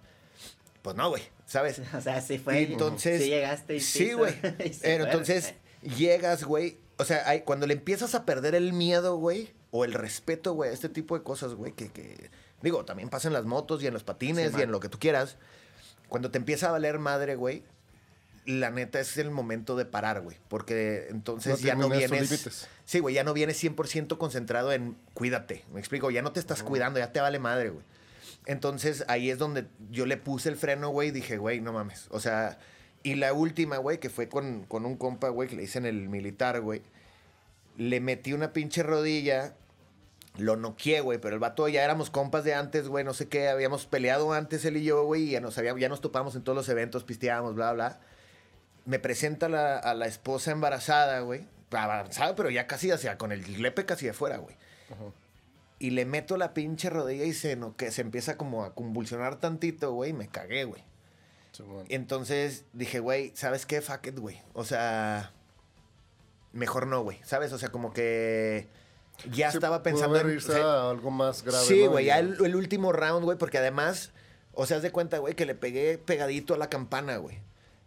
Pues no, güey, ¿sabes? O sea, sí fue. Y entonces. Sí llegaste y Sí, güey. fue. entonces llegas, güey. O sea, hay- cuando le empiezas a perder el miedo, güey, o el respeto, güey, a este tipo de cosas, güey, que, que. Digo, también pasa en las motos y en los patines Sí, y man. en lo que tú quieras. Cuando te empieza a valer madre, güey, la neta es el momento de parar, güey. Porque entonces No ya no vienes. Sí, güey, ya no vienes 100% concentrado en cuídate. Me explico, ya no te estás cuidando, ya te vale madre, güey. Entonces ahí es donde yo le puse el freno, güey, y dije, güey, no mames. O sea, y la última, güey, que fue con, con un compa, güey, que le hice en el militar, güey. Le metí una pinche rodilla, lo noqueé, güey, pero el vato ya éramos compas de antes, güey, no sé qué, habíamos peleado antes él y yo, güey, y ya nos, había- ya nos topamos en todos los eventos, pisteábamos, bla, bla. Me presenta la- a la esposa embarazada, güey. Avanzada, pero ya casi hacia, con el lepe casi de fuera, güey. Y le meto la pinche rodilla y se, no, que se empieza como a convulsionar tantito, güey, y me cagué, güey. Entonces dije, güey, ¿sabes qué? Fuck it, güey. O sea, mejor no, güey. ¿Sabes? O sea, como que ya Sí, estaba pudo pensando en... irse o sea, a algo más grave. sí, güey, ya el, el último round, güey, porque además, o sea, haz de cuenta, güey, que le pegué pegadito a la campana, güey.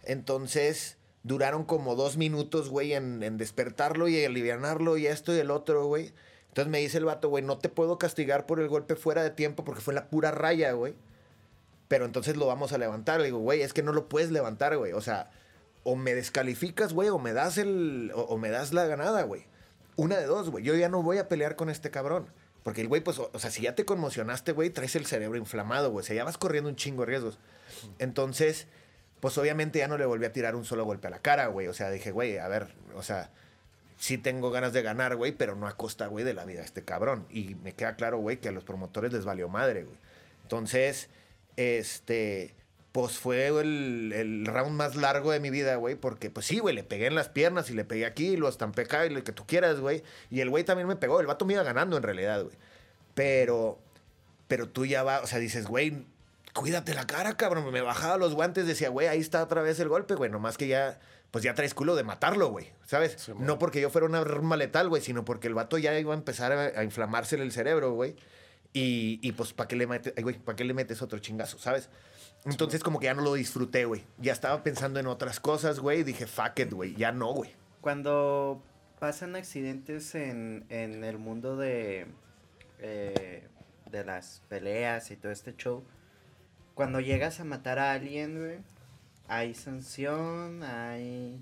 Entonces, duraron como dos minutos, güey, en, despertarlo y alivianarlo y esto y el otro, güey. Entonces me dice el vato, güey, no te puedo castigar por el golpe fuera de tiempo porque fue la pura raya, güey. Pero entonces lo vamos a levantar. Le digo, güey, es que no lo puedes levantar, güey. O sea, o me descalificas, güey, o me das el. O, o me das la ganada, güey. Una de dos, güey. Yo ya no voy a pelear con este cabrón. Porque el güey, pues, o, o sea, si ya te conmocionaste, güey, traes el cerebro inflamado, güey. O sea, ya vas corriendo un chingo de riesgos. Entonces, pues obviamente ya no le volví a tirar un solo golpe a la cara, güey. O sea, dije, güey, a ver, o sea, sí tengo ganas de ganar, güey, pero no a costa, güey, de la vida de este cabrón. Y me queda claro, güey, que a los promotores les valió madre, güey. Entonces, este, pues fue el, round más largo de mi vida, güey, porque pues sí, güey, le pegué en las piernas y le pegué aquí, lo estampé acá y lo que tú quieras, güey. Y el güey también me pegó, el vato me iba ganando en realidad, güey. Pero, pero tú ya vas, o sea, dices, güey, cuídate la cara, cabrón. Me bajaba los guantes, decía, güey, ahí está otra vez el golpe, güey. Nomás que ya, pues ya traes culo de matarlo, güey. ¿Sabes? Sí, no porque yo fuera una arma letal, güey, sino porque el vato ya iba a empezar a, a inflamarse el cerebro, güey. Y, y pues, ¿para qué, le metes, ay, güey, ¿pa' qué le metes otro chingazo, sabes? Entonces, como que ya no lo disfruté, güey. Ya estaba pensando en otras cosas, güey. Y dije, fuck it, güey. Ya no, güey. Cuando pasan accidentes en, en el mundo de, eh, de las peleas y todo este show, cuando llegas a matar a alguien, güey, hay sanción, hay,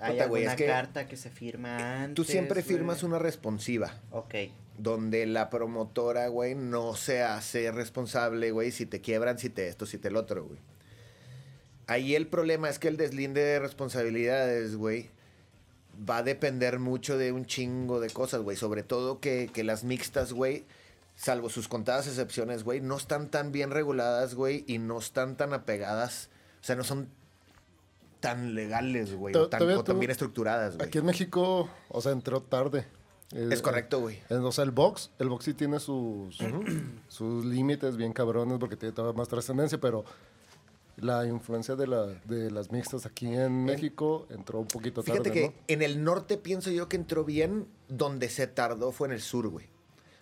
hay Puta, güey, alguna es que carta que se firma antes. Tú siempre güey? firmas una responsiva. Ok, donde la promotora, güey, no se hace responsable, güey, si te quiebran, si te esto, si te el otro, güey. Ahí el problema es que el deslinde de responsabilidades, güey, va a depender mucho de un chingo de cosas, güey. Sobre todo que, que las mixtas, güey, salvo sus contadas excepciones, güey, no están tan bien reguladas, güey, y no están tan apegadas. O sea, no son tan legales, güey, o tan, o tan bien estructuradas, güey. Aquí en México, o sea, entró tarde. Eh, Es correcto, güey. eh, o sea, el box, el box sí tiene sus, sus límites bien cabrones porque tiene todavía más trascendencia, pero la influencia de, la, de las mixtas aquí en México entró un poquito Fíjate tarde, que ¿no? en el norte pienso yo que entró bien, donde se tardó fue en el sur, güey.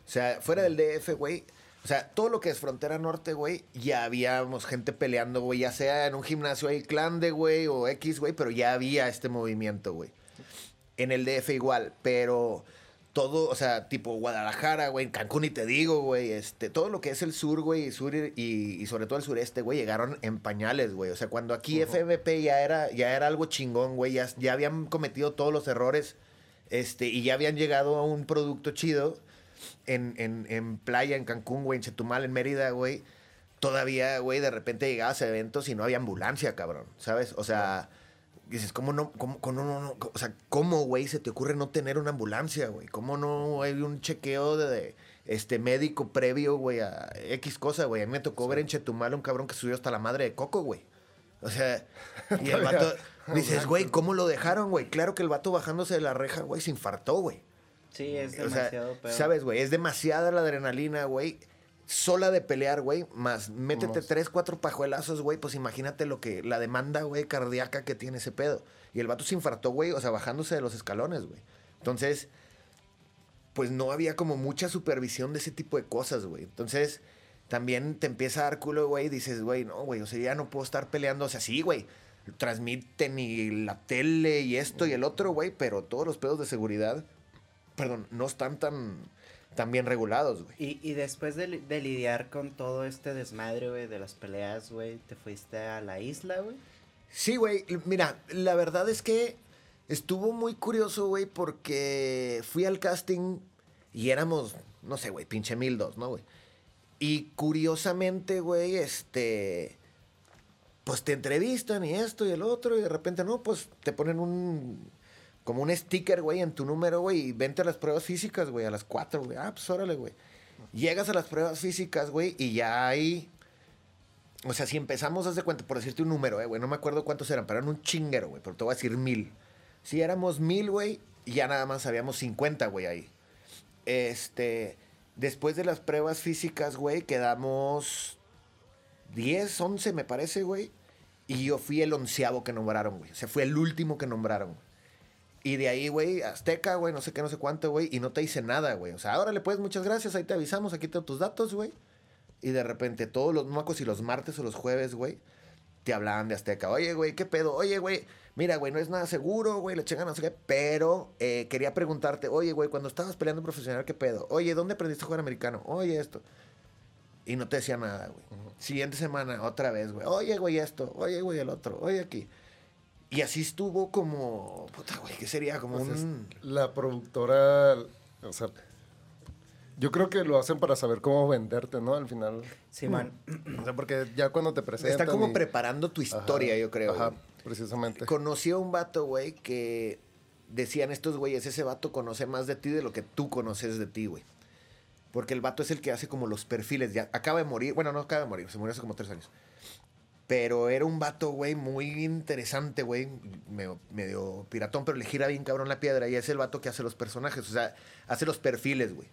O sea, fuera del DF, güey, O sea, todo lo que es frontera norte, güey, ya habíamos gente peleando, güey, ya sea en un gimnasio ahí, clan de, güey, o X, güey, pero ya había este movimiento, güey. En el DF igual, pero todo, o sea, tipo Guadalajara, güey, Cancún y te digo, güey, este, todo lo que es el sur, güey, y sur y, y sobre todo el sureste, güey, llegaron en pañales, güey. O sea, cuando aquí FMP ya era, ya era algo chingón, güey, ya, ya habían cometido todos los errores, este, y ya habían llegado a un producto chido en, en, en playa, en Cancún, güey, en Chetumal, en Mérida, güey. Todavía, güey, de repente llegabas a eventos y no había ambulancia, cabrón, ¿sabes? O sea... Dices, ¿cómo no? ¿Cómo, cómo no, no? O sea, ¿cómo, güey, se te ocurre no tener una ambulancia, güey? ¿Cómo no hay un chequeo de, de, este médico previo, güey, a X cosa, güey? A mí me tocó ver en Chetumal un cabrón que subió hasta la madre de Coco, güey. O sea, y el vato... Dices, güey, ¿cómo lo dejaron, güey? Claro que el vato bajándose de la reja, güey, se infartó, güey. Sí, es O sea, demasiado peor. ¿Sabes, güey? Es demasiada la adrenalina, güey. Sola de pelear, güey, más métete Más. tres, cuatro pajuelazos, güey, pues imagínate lo que, la demanda, güey, cardíaca que tiene ese pedo. Y el vato se infartó, güey, o sea, bajándose de los escalones, güey. Entonces, pues no había como mucha supervisión de ese tipo de cosas, güey. Entonces, también te empieza a dar culo, güey, y dices, güey, no, güey, o sea, ya no puedo estar peleando, o sea, sí, güey, transmiten y la tele y esto y el otro, güey, pero todos los pedos de seguridad, perdón, no están tan, tan bien regulados, güey. Y, y después de, de lidiar con todo este desmadre, güey, de las peleas, güey, te fuiste a la isla, güey. Sí, güey. Mira, la verdad es que estuvo muy curioso, güey, porque fui al casting y éramos, no sé, güey, pinche mil dos, ¿no, güey? Y curiosamente, güey, este. Pues te entrevistan y esto y el otro, y de repente, no, pues te ponen un. Como un sticker, güey, en tu número, güey, y vente a las pruebas físicas, güey, a las cuatro, güey. Ah, pues órale, güey. Llegas a las pruebas físicas, güey, y ya hay. O sea, si empezamos, haz de cuenta, por decirte un número, eh, güey, no me acuerdo cuántos eran, pero eran un chinguero, güey, pero te voy a decir mil. Si éramos mil, güey, ya nada más habíamos 50, güey, ahí. Este, después de las pruebas físicas, güey, quedamos 10, 11, me parece, güey. Y yo fui el onceavo que nombraron, güey. O sea, fui el último que nombraron, güey. Y de ahí, güey, Azteca, güey, no sé qué, no sé cuánto, güey. Y no te hice nada, güey. O sea, ahora le puedes, muchas gracias, ahí te avisamos, aquí tengo tus datos, güey. Y de repente, todos los, acuerdo si los martes o los jueves, güey, te hablaban de Azteca. Oye, güey, ¿qué pedo? Oye, güey, mira, güey, no es nada seguro, güey, le chingan no sé qué. Pero eh, quería preguntarte, oye, güey, cuando estabas peleando profesional, ¿qué pedo? Oye, ¿dónde aprendiste a jugar americano? Oye, esto. Y no te decía nada, güey. Siguiente semana, otra vez, güey. Oye, güey, esto. Oye, güey, el otro. Oye, aquí. Y así estuvo como. Puta, güey, ¿qué sería? Como Pues un. la productora, o sea, yo creo que lo hacen para saber cómo venderte, ¿no? Al final. Simón. O sea, porque ya cuando te presentan. Está como y- preparando tu historia, Ajá, yo creo. Ajá, güey. precisamente. Conocí a un vato, güey, que decían estos güeyes, ese vato conoce más de ti de lo que tú conoces de ti, güey. Porque el vato es el que hace como los perfiles. Ya acaba de morir. Bueno, no acaba de morir, se murió hace como tres años. Pero era un vato, güey, muy interesante, güey. Medio, medio piratón, pero le gira bien cabrón la piedra. Y es el vato que hace los personajes, o sea, hace los perfiles, güey.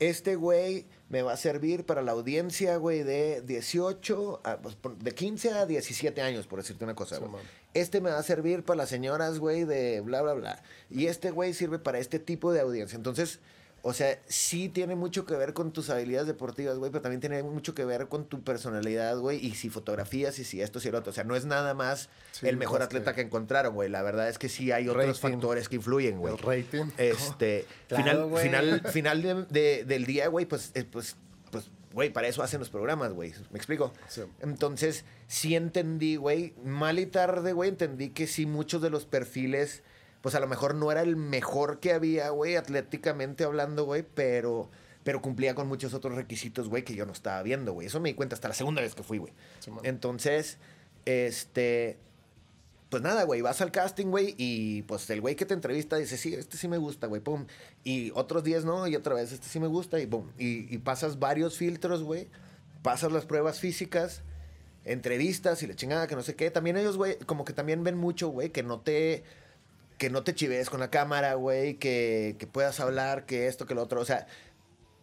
Este güey me va a servir para la audiencia, güey, de 18, a- pues, de 15 a 17 años, por decirte una cosa, güey. Este me va a servir para las señoras, güey, de bla, bla, bla. Y este güey sirve para este tipo de audiencia. Entonces, o sea, sí tiene mucho que ver con tus habilidades deportivas, güey, pero también tiene mucho que ver con tu personalidad, güey, y si fotografías y si esto y el otro. O sea, no es nada más Sí, el mejor atleta que- encontraron, güey. La verdad es que sí hay otros Rating. factores que influyen, güey. El rating. Este, final, final, final de- de- del día, güey, pues, eh, pues, pues, güey, para eso hacen los programas, güey. ¿Me explico? Sí. Entonces, sí entendí, güey, mal y tarde, güey, entendí que sí muchos de los perfiles, pues a lo mejor no era el mejor que había, güey, atléticamente hablando, güey, pero, pero cumplía con muchos otros requisitos, güey, que yo no estaba viendo, güey. Eso me di cuenta hasta la segunda vez que fui, güey. Sí. Entonces, este, pues nada, güey, vas al casting, güey, y pues el güey que te entrevista dice, sí, este sí me gusta, güey, pum. Y otros días no, y otra vez, este sí me gusta, y pum. Y, y pasas varios filtros, güey, pasas las pruebas físicas, entrevistas y la chingada, que no sé qué. También ellos, güey, como que también ven mucho, güey, que no te que no te chives con la cámara, güey, que, que puedas hablar, que esto, que lo otro, o sea,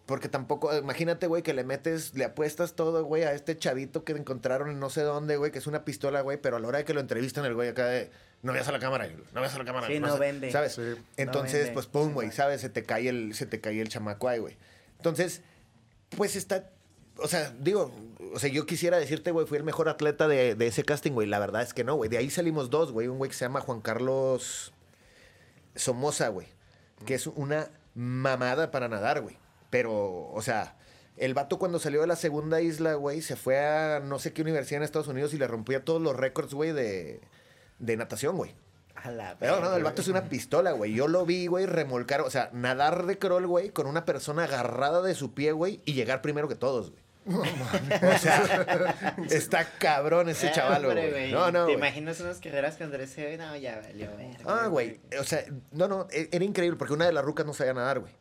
porque tampoco, imagínate, güey, que le metes, le apuestas todo, güey, a este chavito que encontraron en no sé dónde, güey, que es una pistola, güey, pero a la hora de que lo entrevistan, el güey acá de, no veas a la cámara, no veas a la cámara. Sí, no a-", vende. ¿Sabes? Sí. Entonces, vende. pues, pum, güey. ¿sabes? Se te cae el, se te cae el chamaco ahí, güey. Entonces, pues está o sea, digo, o sea, yo quisiera decirte, güey, fui el mejor atleta de, de ese casting, güey. La verdad es que no, güey. De ahí salimos dos, güey. Un güey que se llama Juan Carlos Somoza, güey. Que es una mamada para nadar, güey. Pero, o sea, el vato cuando salió de la segunda isla, güey, se fue a no sé qué universidad en Estados Unidos y le rompía todos los récords, güey, de, de natación, güey. A la Pero no, el vato es una pistola, güey. Yo lo vi, güey, remolcar, o sea, nadar de crawl, güey, con una persona agarrada de su pie, güey, y llegar primero que todos, güey. O sea, está cabrón ese chaval, güey. No, no. ¿Te imaginas unas carreras con Andrés Eve? No, ya valió, Ah, güey. O sea, no, no, e- era increíble porque una de las rucas no sabía nadar, güey.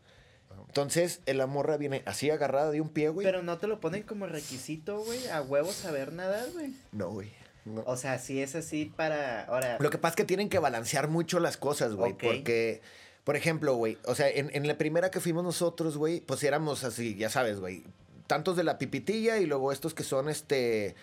Entonces, la morra viene así agarrada de un pie, güey. Pero no te lo ponen como requisito, güey, a huevo saber nadar, güey. No, güey. No. O sea, si es así para. Ahora. Lo que pasa es que tienen que balancear mucho las cosas, güey. Porque, por ejemplo, güey, o sea, en, en la primera que fuimos nosotros, güey, pues éramos así, ya sabes, güey. Tantos de la pipitilla y luego estos que son, este,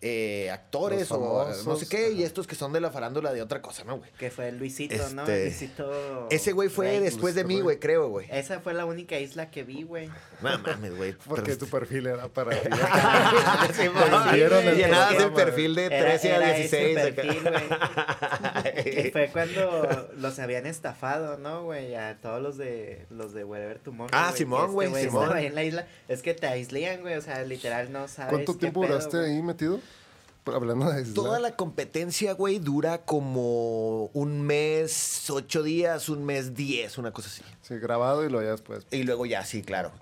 eh, actores o famosos, no sé qué, y estos que son de la farándula de otra cosa, ¿no, güey? Que fue Luisito, ¿no? Este, Luisito. Ese güey fue Rey. después de mí, güey, creo, güey. Esa fue la única isla que vi, güey. No mames, güey. Porque tu perfil era para ti. Sí, mo- Sí, vieron el Llenabas el perfil de 13 a 16. Ese perfil, güey. Fue cuando los habían estafado, ¿no, güey? A todos los de los de Wherever Tomorrow. Ah, que Simón, este güey, Simón. estaba ahí en la isla. Es que te aislían, güey. O sea, literal no sabes. ¿Cuánto qué tiempo duraste ahí metido? Hablando de. Toda la competencia, güey, dura como un mes, ocho días, un mes, diez, una cosa así. Sí, grabado y lo ya después. Y luego ya, sí, claro.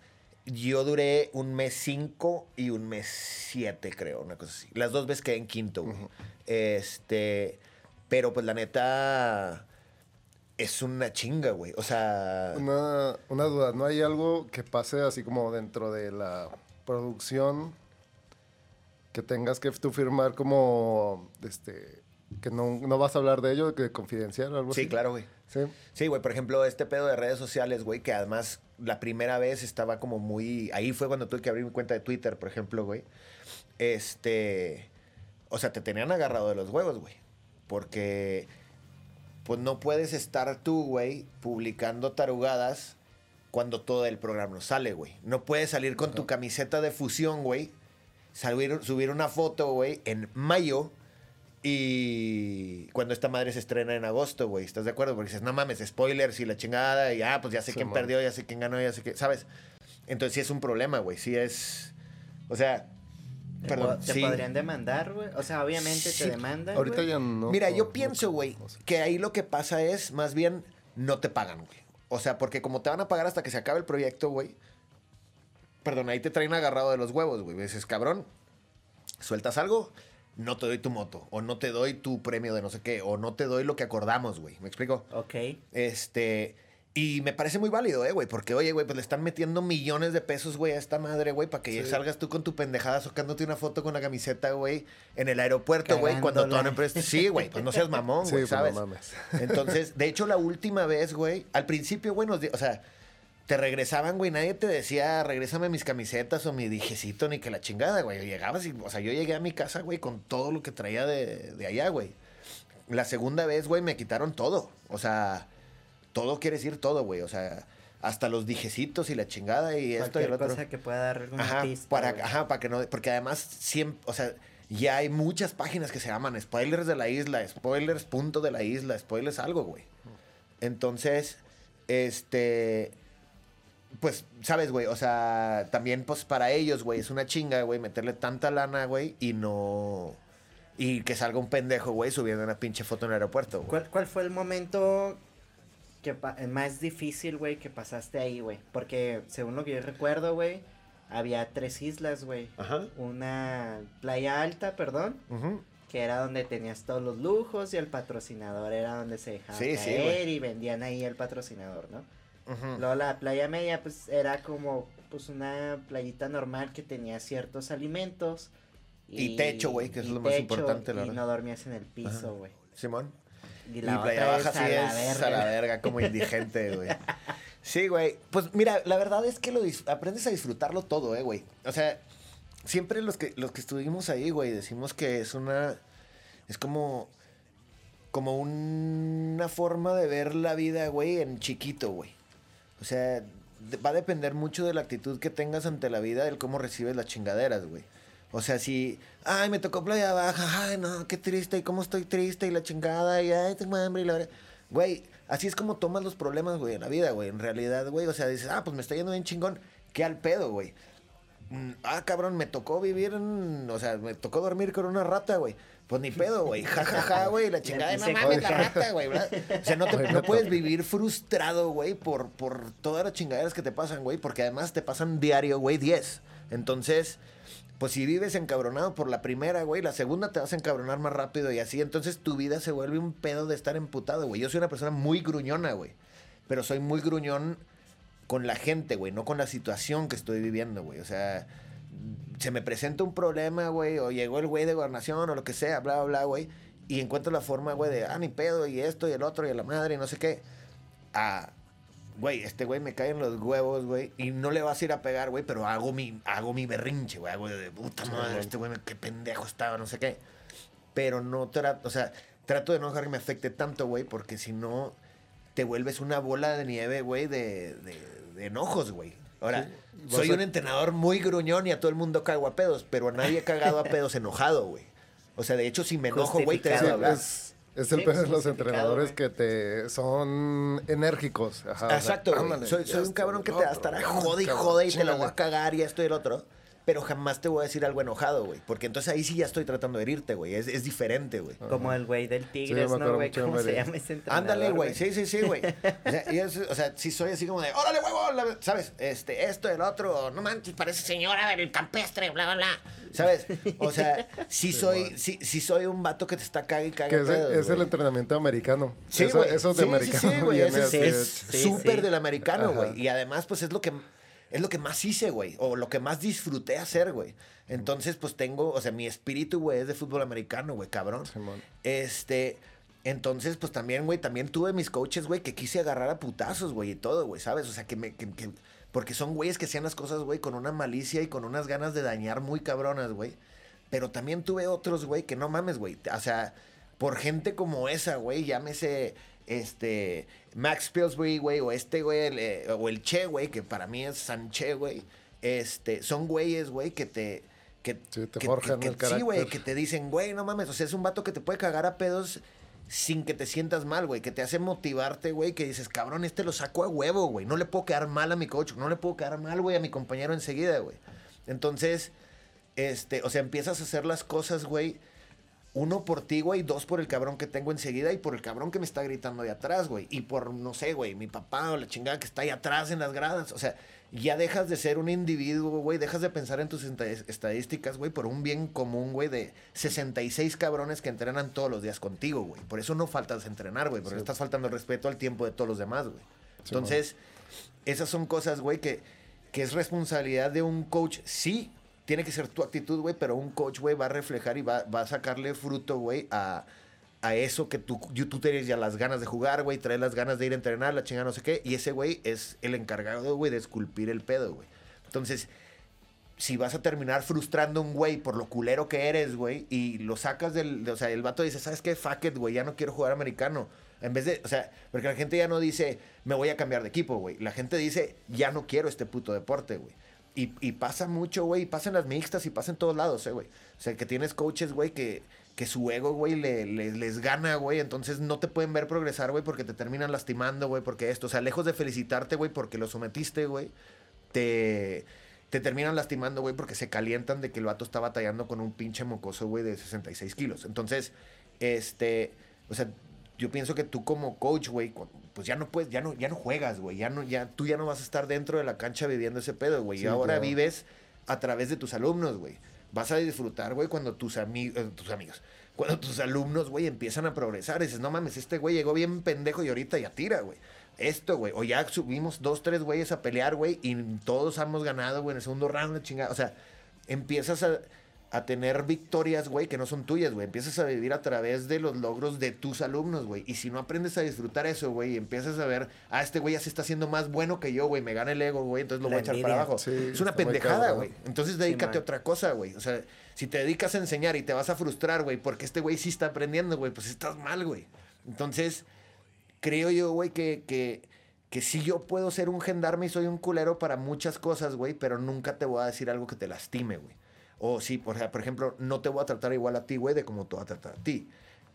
Yo duré un mes cinco y un mes siete, creo, una cosa así. Las dos veces quedé en quinto, güey. Este, pero pues la neta es una chinga, güey. O sea, Una, una duda, ¿no hay algo que pase así como dentro de la producción que tengas que tú firmar como, este, que no, no vas a hablar de ello, que confidencial o algo así? sí, claro, güey. Sí. Sí, güey, por ejemplo, este pedo de redes sociales, güey, que además la primera vez estaba como muy... Ahí fue cuando tuve que abrir mi cuenta de Twitter, por ejemplo, güey. Este... O sea, te tenían agarrado de los huevos, güey. Porque... Pues no puedes estar tú, güey, publicando tarugadas cuando todo el programa no sale, güey. No puedes salir con tu camiseta de fusión, güey. Subir, subir una foto, güey, en mayo y cuando esta madre se estrena en agosto, güey, ¿estás de acuerdo? Porque dices, no mames, spoilers y la chingada, y ah, pues ya sé Sí, quién man. perdió, ya sé quién ganó, ya sé qué, ¿sabes? Entonces sí es un problema, güey, sí es, o sea, Te perdón, po- Te sí. podrían demandar, güey. O sea, obviamente Sí, te demandan. Ahorita güey. ya no. Mira, yo no- pienso, güey, no sé. que ahí lo que pasa es, más bien, no te pagan, güey. O sea, porque como te van a pagar hasta que se acabe el proyecto, güey, perdón, ahí te traen agarrado de los huevos, güey. Dices, cabrón, sueltas algo, no te doy tu moto, o no te doy tu premio de no sé qué, o no te doy lo que acordamos, güey. ¿Me explico? Ok. Este. Y me parece muy válido, eh, güey. Porque, oye, güey, pues le están metiendo millones de pesos, güey, a esta madre, güey, para que Sí. salgas tú con tu pendejada sacándote una foto con la camiseta, güey, en el aeropuerto, güey, cuando toda una Cagándola. empresa. Sí, güey, pues no seas mamón, Sí, güey, pues no ¿sabes? mames. Entonces, de hecho, la última vez, güey, al principio, güey, nos di- o sea, te regresaban, güey, nadie te decía, regrésame mis camisetas o mi dijecito, ni que la chingada, güey. Llegabas y, o sea, yo llegué a mi casa, güey, con todo lo que traía de, de allá, güey. La segunda vez, güey, me quitaron todo. O sea, todo quiere decir todo, güey. O sea, hasta los dijecitos y la chingada y esto y el otro. cosa que pueda dar Ajá, para, güey. ajá, para que no, porque además siempre, o sea, ya hay muchas páginas que se llaman spoilers de la isla, spoilers punto de la isla, spoilers algo, güey. Entonces, este, pues, sabes, güey, o sea, también, pues, para ellos, güey, es una chinga, güey, meterle tanta lana, güey, y no, y que salga un pendejo, güey, subiendo una pinche foto en el aeropuerto, güey. ¿Cuál, cuál fue el momento que más difícil, güey, que pasaste ahí, güey? Porque según lo que yo recuerdo, güey, había tres islas, güey. Ajá. Una playa alta, perdón, que era donde tenías todos los lujos y el patrocinador era donde se dejaba Sí, caer y vendían ahí el patrocinador, ¿no? Luego la playa media, pues era como pues una playita normal que tenía ciertos alimentos. Y techo, güey, que es lo más importante, la Y verdad. no dormías en el piso, güey. Simón. Y Y la playa baja sí es verga. a la verga, como indigente, güey. Sí, güey. Pues mira, la verdad es que lo aprendes a disfrutarlo todo, eh, güey. O sea, siempre los que, los que estuvimos ahí, güey, decimos que es una. Es como. Como una forma de ver la vida, güey, en chiquito, güey. O sea, va a depender mucho de la actitud que tengas ante la vida, del cómo recibes las chingaderas, güey. O sea, si, ay, me tocó playa baja, ay, no, qué triste, y cómo estoy triste, y la chingada, y ay, tengo hambre, y la. Güey, así es como tomas los problemas, güey, en la vida, güey. En realidad, güey, o sea, dices, ah, pues me está yendo bien chingón, qué al pedo, güey. Mm, Ah, cabrón, me tocó vivir en, o sea, me tocó dormir con una rata, güey. Pues ni pedo, güey. Ja, ja, ja, güey. La chingada de no mames, la rata, güey. ¿verdad? O sea, no, te- no puedes vivir frustrado, güey, por, por todas las chingaderas que te pasan, güey. Porque además te pasan diario, güey, 10. Entonces, pues si vives encabronado por la primera, güey, la segunda te vas a encabronar más rápido y así. Entonces tu vida se vuelve un pedo de estar emputado, güey. Yo soy una persona muy gruñona, güey. Pero soy muy gruñón con la gente, güey, no con la situación que estoy viviendo, güey. O sea, se me presenta un problema, güey, o llegó el güey de gobernación o lo que sea, bla, bla, bla, güey, y encuentro la forma, güey, de, ah, ni pedo, y esto, y el otro, y la madre, y no sé qué. Ah, güey, este güey me cae en los huevos, güey, y no le vas a ir a pegar, güey, pero hago mi, hago mi berrinche, güey, hago de puta madre, este güey, qué pendejo estaba, no sé qué. Pero no trato, o sea, trato de no dejar que me afecte tanto, güey, porque si no, te vuelves una bola de nieve, güey, de, de, de enojos, güey. Ahora, Sí, soy a- un entrenador muy gruñón y a todo el mundo cago a pedos, pero a nadie he cagado a pedos enojado, güey. O sea, de hecho, si me enojo, güey, te dejo hablar. es, es el Sí, pedo de los entrenadores que te son enérgicos. Ajá, o sea, Exacto, ándale, soy, soy un cabrón que te va a estar a jode y jode y te lo chíngale. voy a cagar y esto y el otro. Pero jamás te voy a decir algo enojado, güey. Porque entonces ahí sí ya estoy tratando de herirte, güey. Es, es diferente, güey. Como el güey del Tigres, me ¿no, güey? de ¿Cómo se llama ese entrenador? Ándale, güey. Sí, sí, sí, güey. O sea, es- o sea, sí soy así como de, órale, huevo, ¿sabes? Este, esto, el otro, no manches, parece señora del campestre, bla, bla, bla. ¿Sabes? O sea, sí soy, sí, sí soy un vato que te está caga y caga. Que es, pedos, es el entrenamiento americano. Sí, eso, güey. eso de Sí, sí, americano sí, güey. viene ese así es- de- es Sí, súper sí. del americano, güey. Y además, pues es lo que es lo que más hice, güey. O lo que más disfruté hacer, güey. Entonces, pues tengo, o sea, mi espíritu, güey, es de fútbol americano, güey, cabrón. Simón. Este, entonces, pues también, güey, también tuve mis coaches, güey, que quise agarrar a putazos, güey, y todo, güey, ¿sabes? O sea, que me, que, que- porque son güeyes que hacían las cosas, güey, con una malicia y con unas ganas de dañar muy cabronas, güey. Pero también tuve otros, güey, que no mames, güey. O sea, por gente como esa, güey, llámese, este, Max Pillsbury, güey, o este, güey, el, eh, o el Che, güey, que para mí es Sanche, güey. Este, son güeyes, güey, que te... Que, Sí, te que- forjan que- el Sí, güey, que te dicen, güey, no mames, o sea, es un vato que te puede cagar a pedos sin que te sientas mal, güey, que te hace motivarte, güey, que dices, cabrón, este lo saco a huevo, güey, no le puedo quedar mal a mi coach, no le puedo quedar mal, güey, a mi compañero enseguida, güey. Entonces, este, o sea, empiezas a hacer las cosas, güey, uno por ti, güey, dos por el cabrón que tengo enseguida y por el cabrón que me está gritando de atrás, güey. Y por, no sé, güey, mi papá o la chingada que está ahí atrás en las gradas. O sea, ya dejas de ser un individuo, güey, dejas de pensar en tus esta- estadísticas, güey, por un bien común, güey, de 66 cabrones que entrenan todos los días contigo, güey. Por eso no faltas a entrenar, güey, porque Sí. estás faltando el respeto al tiempo de todos los demás, güey. Sí, Entonces, esas son cosas, güey, que, que es responsabilidad de un coach. Sí, tiene que ser tu actitud, güey, pero un coach, güey, va a reflejar y va, a sacarle fruto, güey, a, eso que tú, tú tienes ya las ganas de jugar, güey, traes las ganas de ir a entrenar, la chingada, no sé qué. Y ese güey es el encargado, güey, de esculpir el pedo, güey. Entonces, si vas a terminar frustrando a un güey por lo culero que eres, güey, y lo sacas del, de- o sea, el vato dice, ¿sabes qué? Fuck it, güey, ya no quiero jugar americano. En vez de, o sea, porque la gente ya no dice, me voy a cambiar de equipo, güey. La gente dice, ya no quiero este puto deporte, güey. Y, y pasa mucho, güey, y pasa en las mixtas y pasa en todos lados, eh, güey. O sea, que tienes coaches, güey, que, que su ego, güey, le, le- les gana, güey. Entonces no te pueden ver progresar, güey, porque te terminan lastimando, güey, porque esto. O sea, lejos de felicitarte, güey, porque lo sometiste, güey, te, te terminan lastimando, güey, porque se calientan de que el vato está batallando con un pinche mocoso, güey, de 66 kilos. Entonces, este, o sea, yo pienso que tú como coach, güey, pues ya no puedes, ya no, ya no juegas, güey, ya no, ya, tú ya no vas a estar dentro de la cancha viviendo ese pedo, güey. y ahora claro. vives a través de tus alumnos, güey. Vas a disfrutar, güey, cuando tus, ami- eh, tus amigos, cuando tus alumnos, güey, empiezan a progresar. Y dices, no mames, este güey llegó bien pendejo y ahorita ya tira, güey. Esto, güey. O ya subimos dos, tres güeyes a pelear, güey, y todos hemos ganado, güey, en el segundo round, chingada. O sea, empiezas a, a tener victorias, güey, que no son tuyas, güey. Empiezas a vivir a través de los logros de tus alumnos, güey. Y si no aprendes a disfrutar eso, güey, y empiezas a ver, ah, este güey ya se está haciendo más bueno que yo, güey, me gana el ego, güey, entonces lo La voy a echar envidia. para abajo. Sí, es una pendejada, güey. Entonces dedícate a otra cosa, güey. O sea, si te dedicas a enseñar y te vas a frustrar, güey, porque este güey sí está aprendiendo, güey, pues estás mal, güey. Entonces, creo yo, güey, que, que, que sí yo puedo ser un gendarme y soy un culero para muchas cosas, güey, pero nunca te voy a decir algo que te lastime, güey. O sí, por, ej- por ejemplo, no te voy a tratar igual a ti, güey, de como te voy a tratar a ti.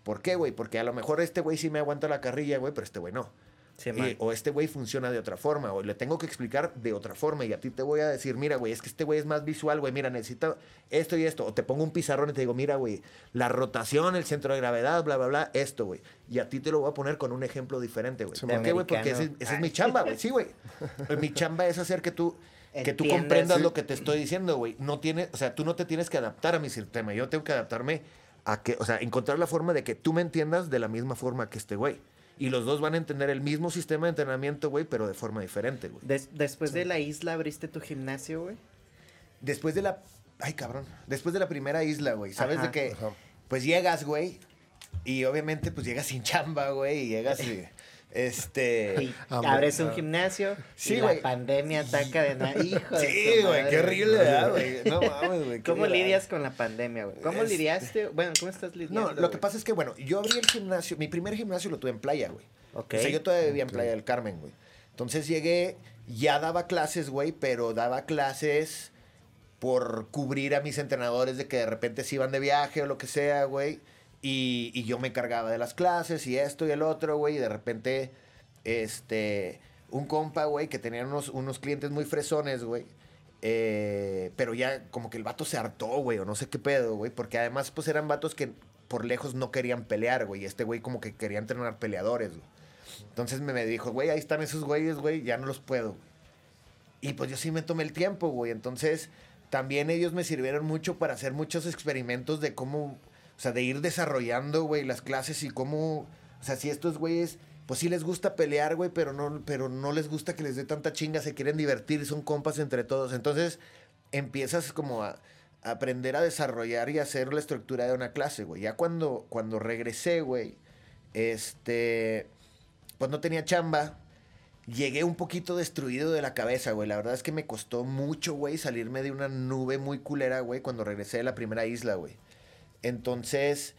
¿Por qué, güey? Porque a lo mejor este güey sí me aguanta la carrilla, güey, pero este güey no. Sí, Y- man. o este güey funciona de otra forma, o le tengo que explicar de otra forma, y a ti te voy a decir, mira, güey, es que este güey es más visual, güey, mira, necesita esto y esto, o te pongo un pizarrón y te digo, mira, güey, la rotación, el centro de gravedad, bla, bla, bla, esto, güey, y a ti te lo voy a poner con un ejemplo diferente, güey. ¿Por qué, güey? Porque ese, esa es mi chamba, güey, sí, güey. Mi chamba es hacer que tú... Que tú comprendas Sí. lo que te estoy diciendo, güey. No tiene, o sea, tú no te tienes que adaptar a mi sistema. Yo tengo que adaptarme a que, o sea, encontrar la forma de que tú me entiendas de la misma forma que este güey. Y los dos van a entender el mismo sistema de entrenamiento, güey, pero de forma diferente, güey. Des- después de la isla abriste tu gimnasio, güey. Después de la. Ay, cabrón. Después de la primera isla, güey. ¿Sabes Ajá. de que Ajá. Pues llegas, güey. Y obviamente, pues llegas sin chamba, güey. Y llegas y. Este. Y Ah, abres un gimnasio Sí, y güey. la pandemia ataca de nada. Hijo Sí, güey, qué horrible, ¿verdad, güey? No mames, güey. ¿Cómo lidias con la pandemia, güey? ¿Cómo Es- lidiaste? Bueno, ¿cómo estás lidiando? No, lo que pasa es que, bueno, yo abrí el gimnasio, mi primer gimnasio lo tuve en playa, güey. Ok. O sea, yo todavía vivía en. Playa del Carmen, güey. Entonces llegué, ya daba clases, güey, pero daba clases por cubrir a mis entrenadores de que de repente se iban de viaje o lo que sea, güey. Y, yo me cargaba de las clases y esto y el otro, güey. Y de repente, este, un compa, güey, que tenía unos, unos clientes muy fresones, güey. eh, pero ya como que el vato se hartó, güey, o no sé qué pedo, güey. Porque además, pues eran vatos que por lejos no querían pelear, güey. y Este güey como que quería entrenar peleadores, güey. Entonces me, me dijo, güey, ahí están esos güeyes, güey, ya no los puedo. Y pues yo sí me tomé el tiempo, güey. Entonces también ellos me sirvieron mucho para hacer muchos experimentos de cómo, o sea, de ir desarrollando, güey, las clases y cómo, o sea, si estos güeyes, pues sí les gusta pelear, güey, pero no, pero no les gusta que les dé tanta chinga, se quieren divertir, son compas entre todos. Entonces empiezas como a, aprender a desarrollar y hacer la estructura de una clase, güey. Ya cuando, cuando regresé, güey, este, pues no tenía chamba, llegué un poquito destruido de la cabeza, güey. La verdad es que me costó mucho, güey, salirme de una nube muy culera, güey, cuando regresé de la primera isla, güey. Entonces,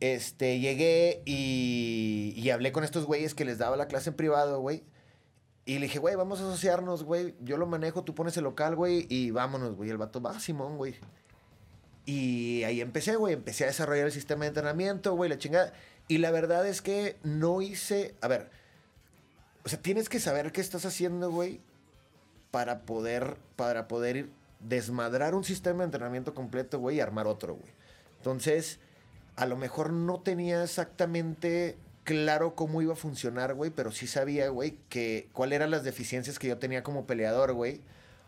este, llegué y, hablé con estos güeyes que les daba la clase en privado, güey. Y le dije, güey, vamos a asociarnos, güey. Yo lo manejo, tú pones el local, güey, y vámonos, güey. El vato va, Simón, güey. Y ahí empecé, güey. Empecé a desarrollar el sistema de entrenamiento, güey, la chingada. Y la verdad es que no hice. A ver. O sea, tienes que saber qué estás haciendo, güey. Para poder. Para poder desmadrar un sistema de entrenamiento completo, güey, y armar otro, güey. Entonces, a lo mejor no tenía exactamente claro cómo iba a funcionar, güey, pero sí sabía, güey, que cuáles eran las deficiencias que yo tenía como peleador, güey,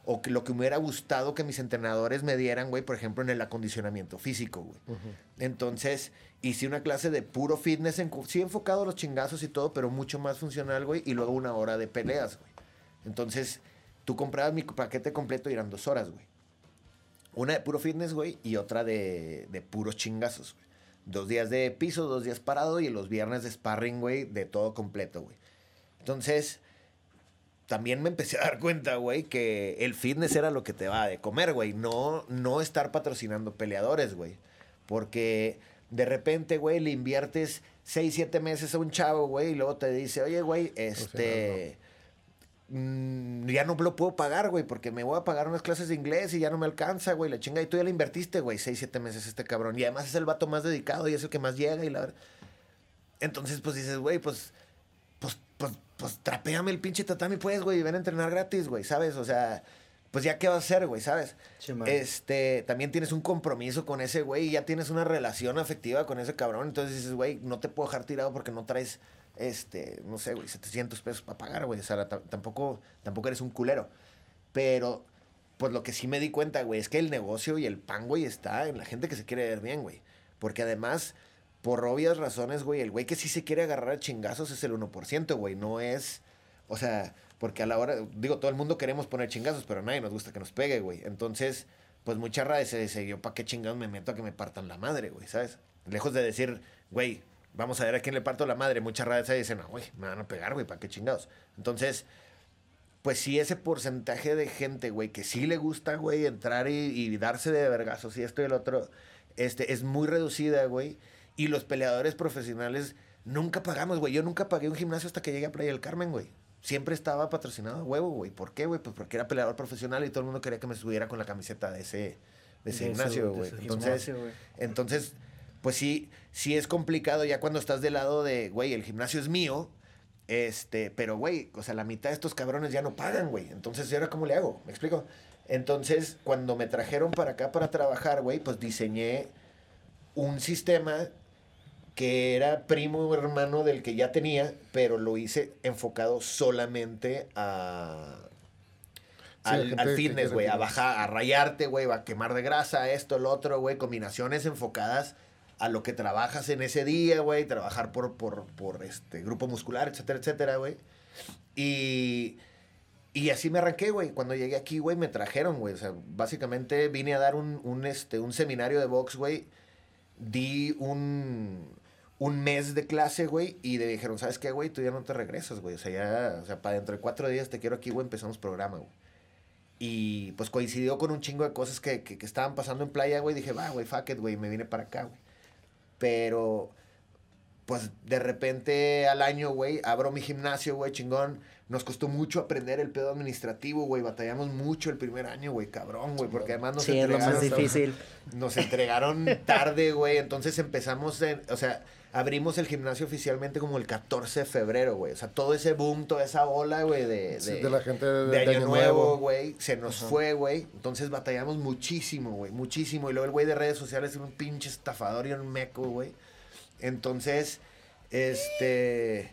o que lo que me hubiera gustado que mis entrenadores me dieran, güey, por ejemplo, en el acondicionamiento físico, güey. Entonces, hice una clase de puro fitness, en, sí enfocado a los chingazos y todo, pero mucho más funcional, güey, y luego una hora de peleas, güey. Entonces, tú comprabas mi paquete completo y eran dos horas, güey. Una de puro fitness, güey, y otra de, de puros chingazos, güey. Dos días de piso, dos días parado y los viernes de sparring, güey, de todo completo, güey. Entonces, también me empecé a dar cuenta, güey, que el fitness era lo que te va de comer, güey. No, no estar patrocinando peleadores, güey. Porque de repente, güey, le inviertes 6, 7 meses a un chavo, güey, y luego te dice, oye, güey, este... mm, ya no lo puedo pagar, güey, porque me voy a pagar unas clases de inglés y ya no me alcanza, güey, la chinga. Y tú ya le invertiste, güey, 6, 7 meses este cabrón. Y además es el vato más dedicado y es el que más llega y la verdad. Entonces, pues dices, güey, pues, pues, pues, pues, trapéame el pinche tatami, pues, güey, y ven a entrenar gratis, güey, ¿sabes? O sea, pues ya qué vas a hacer, güey, ¿sabes? Este, también tienes un compromiso con ese güey y ya tienes una relación afectiva con ese cabrón. Entonces dices, güey, no te puedo dejar tirado porque no traes, este, no sé, güey, 700 pesos para pagar, güey. O sea, ta- tampoco, tampoco eres un culero. Pero, pues lo que sí me di cuenta, güey, es que el negocio y el pan, güey, está en la gente que se quiere ver bien, güey. Porque además, por obvias razones, güey, el güey que sí se quiere agarrar a chingazos es el 1%, güey. No es, o sea, porque a la hora, digo, todo el mundo queremos poner chingazos, pero a nadie nos gusta que nos pegue, güey. Entonces, pues mucha raza se dice, yo para qué chingados me meto a que me partan la madre, güey, ¿sabes? Lejos de decir, güey, vamos a ver a quién le parto la madre, mucha raza dice, no, güey, me van a pegar, güey, para qué chingados. Entonces, pues sí, ese porcentaje de gente, güey, que sí le gusta, güey, entrar y, y darse de vergazos y esto y el otro, este, es muy reducida, güey. Y los peleadores profesionales nunca pagamos, güey. Yo nunca pagué un gimnasio hasta que llegué a Playa del Carmen, güey. siempre estaba patrocinado a huevo, güey. ¿Por qué, güey? Pues porque era peleador profesional y todo el mundo quería que me subiera con la camiseta de ese, de ese De gimnasio, güey. Entonces, gimnasio, güey. entonces, pues sí, sí es complicado ya cuando estás del lado de, güey, el gimnasio es mío. Este, pero, güey, o sea, la mitad de estos cabrones ya no pagan, güey. Entonces, ¿y ahora cómo le hago? ¿Me explico? Entonces, cuando me trajeron para acá para trabajar, güey, pues diseñé un sistema que era primo o hermano del que ya tenía, pero lo hice enfocado solamente a... Sí, al, gente al que fitness, güey, a bajar, a rayarte, güey, a quemar de grasa, esto, lo otro, güey, combinaciones enfocadas a lo que trabajas en ese día, güey, trabajar por, por, por este grupo muscular, etcétera, etcétera, güey. Y, y así me arranqué, güey. Cuando llegué aquí, güey, me trajeron, güey. O sea, básicamente vine a dar un, un, este, un seminario de box, güey. Di un, un mes de clase, güey. Y le dijeron, ¿sabes qué, güey? Tú ya no te regresas, güey. O sea, ya, o sea, para dentro de cuatro días te quiero aquí, güey. Empezamos programa, güey. Y pues coincidió con un chingo de cosas que, que, que estaban pasando en playa, güey. Dije, va, güey, fuck it, güey. Me vine para acá, güey. Pero, pues de repente al año, güey, abro mi gimnasio, güey, chingón. Nos costó mucho aprender el pedo administrativo, güey. Batallamos mucho el primer año, güey, cabrón, güey. Porque además nos Sí, es lo más entregaron- difícil. nos entregaron tarde, güey. Entonces empezamos, en- o sea, abrimos el gimnasio oficialmente como el 14 de febrero, güey. O sea, todo ese boom, toda esa ola, güey, de, Sí, de, la gente de, de Año, Nuevo, Nuevo. güey. Se nos Ajá. fue, güey. Entonces batallamos muchísimo, güey. Muchísimo. Y luego el güey de redes sociales era un pinche estafador y un meco, güey. Entonces, este.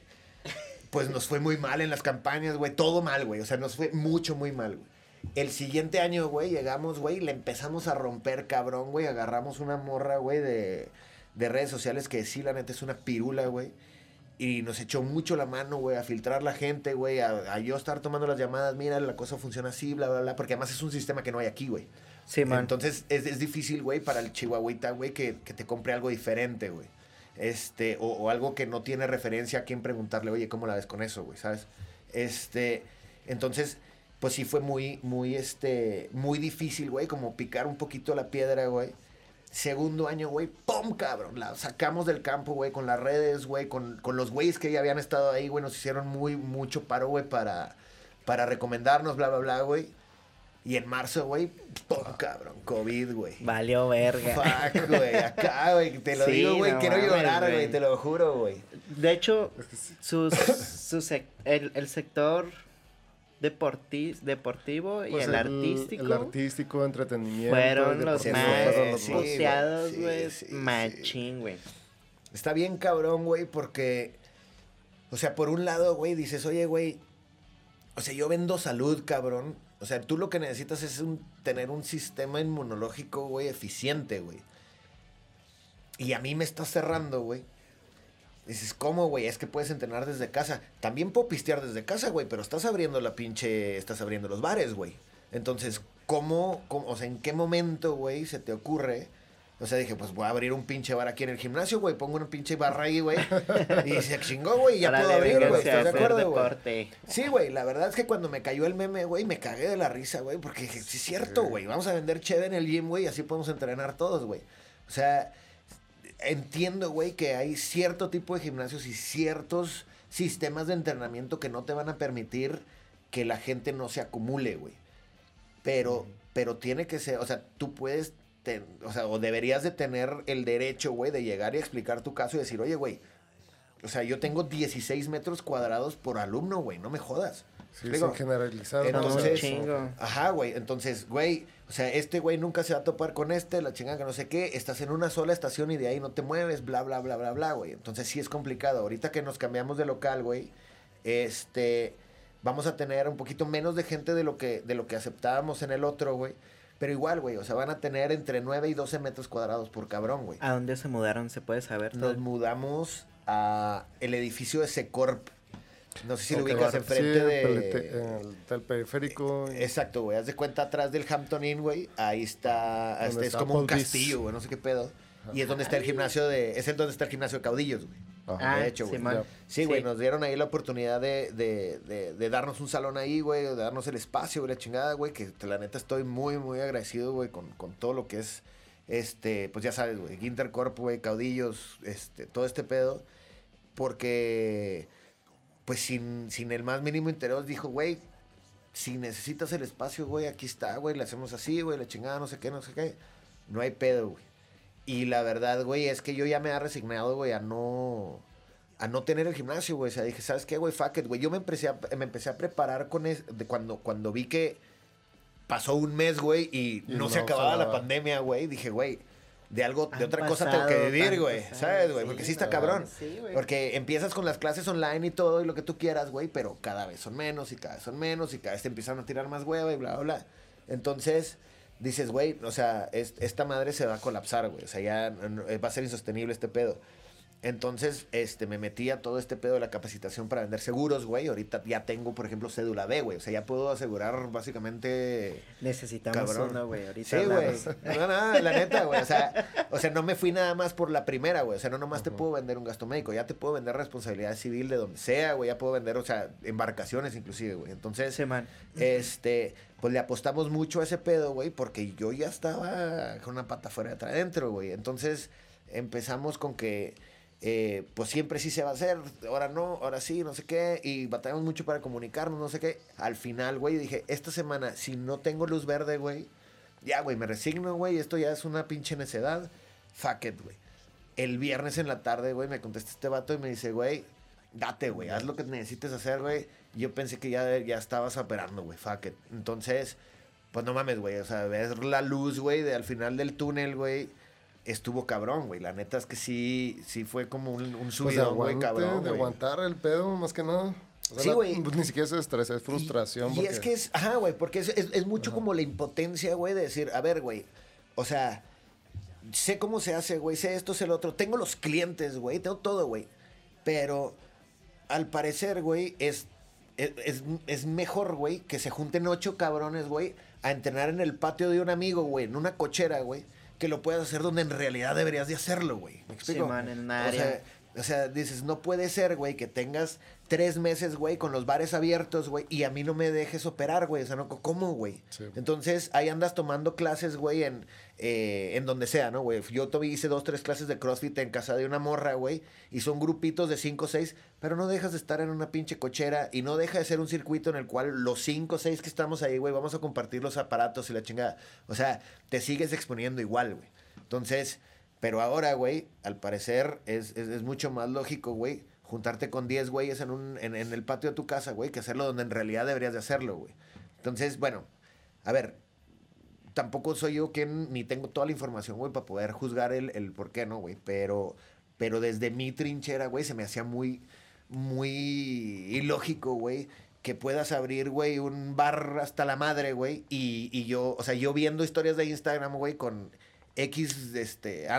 Pues nos fue muy mal en las campañas, güey. Todo mal, güey. O sea, nos fue mucho, muy mal, güey. El siguiente año, güey, llegamos, güey, y le empezamos a romper, cabrón, güey. Agarramos una morra, güey, de, de redes sociales que sí, la neta, es una pirula, güey. Y nos echó mucho la mano, güey, a filtrar la gente, güey, a, a yo estar tomando las llamadas, mira, la cosa funciona así, bla, bla, bla, porque además es un sistema que no hay aquí, güey. Sí, man. Entonces es, es difícil, güey, para el chihuahuita, güey, que, que te compre algo diferente, güey. Este, o, o algo que no tiene referencia a quién preguntarle, oye, ¿cómo la ves con eso, güey? ¿Sabes? Este, entonces, pues sí fue muy, muy, este, muy difícil, güey, como picar un poquito la piedra, güey. Segundo año, güey, ¡pum, cabrón! La sacamos del campo, güey, con las redes, güey, con, con los güeyes que ya habían estado ahí, güey, nos hicieron muy, mucho paro, güey, para, para recomendarnos, bla, bla, bla, güey. Y en marzo, güey, ¡pum, cabrón! COVID, güey. Valió verga. Fuck, güey, acá, güey, te lo Sí, digo, güey, no quiero mames, llorar, güey. te lo juro, güey. De hecho, sus, el, el sector deporti- deportivo y Pues el, artístico El artístico, entretenimiento. fueron los más sí, güey, poseados, sí, güey. sí, sí. machín, güey. Está bien cabrón, güey, porque, o sea, por un lado, güey, dices, oye, güey, o sea, yo vendo salud, cabrón. O sea, tú lo que necesitas es un, tener un sistema inmunológico, güey, eficiente, güey. Y a mí me está cerrando, güey. Dices, ¿cómo, güey? Es que puedes entrenar desde casa. También puedo pistear desde casa, güey, pero estás abriendo la pinche. Estás abriendo los bares, güey. Entonces, ¿cómo, cómo- O sea, ¿en qué momento, güey, se te ocurre? O sea, dije, pues voy a abrir un pinche bar aquí en el gimnasio, güey. Pongo una pinche barra ahí, güey. Y se chingó, güey. Ya puedo abrir, güey. ¿Estás de acuerdo, güey? Sí, güey, la verdad es que cuando me cayó el meme, güey, me cagué de la risa, güey, porque dije, sí es cierto, güey, vamos a vender cheve en el gym, güey, y así podemos entrenar todos, güey. O sea, entiendo, güey, que hay cierto tipo de gimnasios y ciertos sistemas de entrenamiento que no te van a permitir que la gente no se acumule, güey. Pero, pero tiene que ser, o sea, tú puedes, ten- o sea, o deberías de tener el derecho, güey, de llegar y explicar tu caso y decir, oye, güey, o sea, yo tengo 16 metros cuadrados por alumno, güey, no me jodas. Sí, Digo, un Entonces- chingo. Ajá, güey. Entonces, güey, o sea, este güey nunca se va a topar con este, la chingada que no sé qué. Estás en una sola estación y de ahí no te mueves, bla, bla, bla, bla, bla, güey. Entonces sí es complicado. Ahorita que nos cambiamos de local, güey, este, vamos a tener un poquito menos de gente de lo que, de lo que aceptábamos en el otro, güey. Pero igual, güey, o sea, van a tener entre 9 y 12 metros cuadrados por cabrón, güey. ¿A dónde se mudaron? ¿Se puede saber? Nos todo? mudamos a el edificio de Secorp. No sé si lo ubicas sí, enfrente pelete- de... en el- del periférico. y- Exacto, güey. Haz de cuenta atrás del Hampton Inn, güey. Ahí está. Este, es como un castillo, güey. No sé qué pedo. Y es donde está el gimnasio de. Es el donde está el gimnasio de caudillos, güey. Ajá. Ah, de hecho, güey. Sí, güey, Sí. nos dieron ahí la oportunidad de, de, de, de darnos un salón ahí, güey, de darnos el espacio, güey, la chingada, güey, que la neta estoy muy, muy agradecido, güey, con, con todo lo que es, este, pues ya sabes, güey, Gintercorp, güey, caudillos, este, todo este pedo, porque, pues sin, sin el más mínimo interés, dijo, güey, si necesitas el espacio, güey, aquí está, güey, le hacemos así, güey, la chingada, no sé qué, no sé qué. No hay pedo, güey. Y la verdad, güey, es que yo ya me he resignado, güey, a no a no tener el gimnasio, güey. O sea, dije, ¿sabes qué, güey? Fuck it, güey. Yo me empecé a, me empecé a preparar con es, de cuando, cuando vi que pasó un mes, güey, y, Y no, no se acababa la pandemia, güey. Dije, güey, de algo, de Han otra cosa tengo que vivir, güey. ¿Sabes, güey? sí, Porque sí está cabrón. sí, güey. Porque empiezas con las clases online y todo y lo que tú quieras, güey, pero cada vez son menos y cada vez son menos y cada vez te empiezan a tirar más hueva y bla, bla, bla. Entonces, dices, güey, o sea, es- esta madre se va a colapsar, güey. O sea, ya no- va a ser insostenible este pedo. Entonces, este, me metí a todo este pedo de la capacitación para vender seguros, güey. Ahorita ya tengo, por ejemplo, cédula B, güey. O sea, ya puedo asegurar básicamente... Necesitamos Cabrón. uno, güey. Ahorita Sí, güey. No, no, la neta, güey. O sea, o sea, no me fui nada más por la primera, güey. O sea, no nomás te puedo vender un gasto médico. Ya te puedo vender responsabilidad civil de donde sea, güey. Ya puedo vender, o sea, embarcaciones inclusive, güey. Entonces, Sí, man. este, pues le apostamos mucho a ese pedo, güey, porque yo ya estaba con una pata fuera de adentro, güey. Entonces empezamos con que, eh, pues siempre sí se va a hacer, ahora no, ahora sí, no sé qué, y batallamos mucho para comunicarnos, no sé qué. Al final, güey, dije, esta semana, si no tengo luz verde, güey, ya, güey, me resigno, güey, esto ya es una pinche necedad. Fuck it, güey. El viernes en la tarde, güey, me contesta este vato y me dice, güey, date, güey, haz lo que necesites hacer, güey. Yo pensé que ya, ya estabas operando, güey, fuck it. Entonces, pues no mames, güey, o sea, ver la luz, güey, de al final del túnel, güey, estuvo cabrón, güey. La neta es que sí, sí fue como un, un Pues aguante, cabrón, de aguantar el pedo, más que nada. O sea, Sí, güey. pues, ni siquiera es estrés, es frustración. Y, y porque- es que es, ajá, güey, porque es, es- es mucho como la impotencia, güey, de decir, a ver, güey, o sea, sé cómo se hace, güey, sé esto, sé lo otro, tengo los clientes, güey, tengo todo, güey, pero al parecer, güey, es, es, es- es mejor, güey, que se junten ocho cabrones, güey, a entrenar en el patio de un amigo, güey, en una cochera, güey, que lo puedas hacer donde en realidad deberías de hacerlo, güey. ¿Me explico? man, en un O sea, o sea, dices, no puede ser, güey, que tengas tres meses, güey, con los bares abiertos, güey, y a mí no me dejes operar, güey. O sea, no, ¿cómo, güey? Sí. Entonces, ahí andas tomando clases, güey, en, eh, en donde sea, ¿no, güey? Yo to- hice dos, tres clases de CrossFit en casa de una morra, güey, y son grupitos de cinco o seis, pero no dejas de estar en una pinche cochera y no deja de ser un circuito en el cual los cinco o seis que estamos ahí, güey, vamos a compartir los aparatos y la chingada. O sea, te sigues exponiendo igual, güey. Entonces, pero ahora, güey, al parecer es, es, es mucho más lógico, güey, juntarte con 10 güeyes en, un, en, en el patio de tu casa, güey, que hacerlo donde en realidad deberías de hacerlo, güey. Entonces, bueno, a ver, tampoco soy yo quien ni tengo toda la información, güey, para poder juzgar el, el por qué, ¿no, güey? Pero, pero desde mi trinchera, güey, se me hacía muy, muy ilógico, güey, que puedas abrir, güey, un bar hasta la madre, güey, y, y yo, o sea, yo viendo historias de Instagram, güey, con X, este,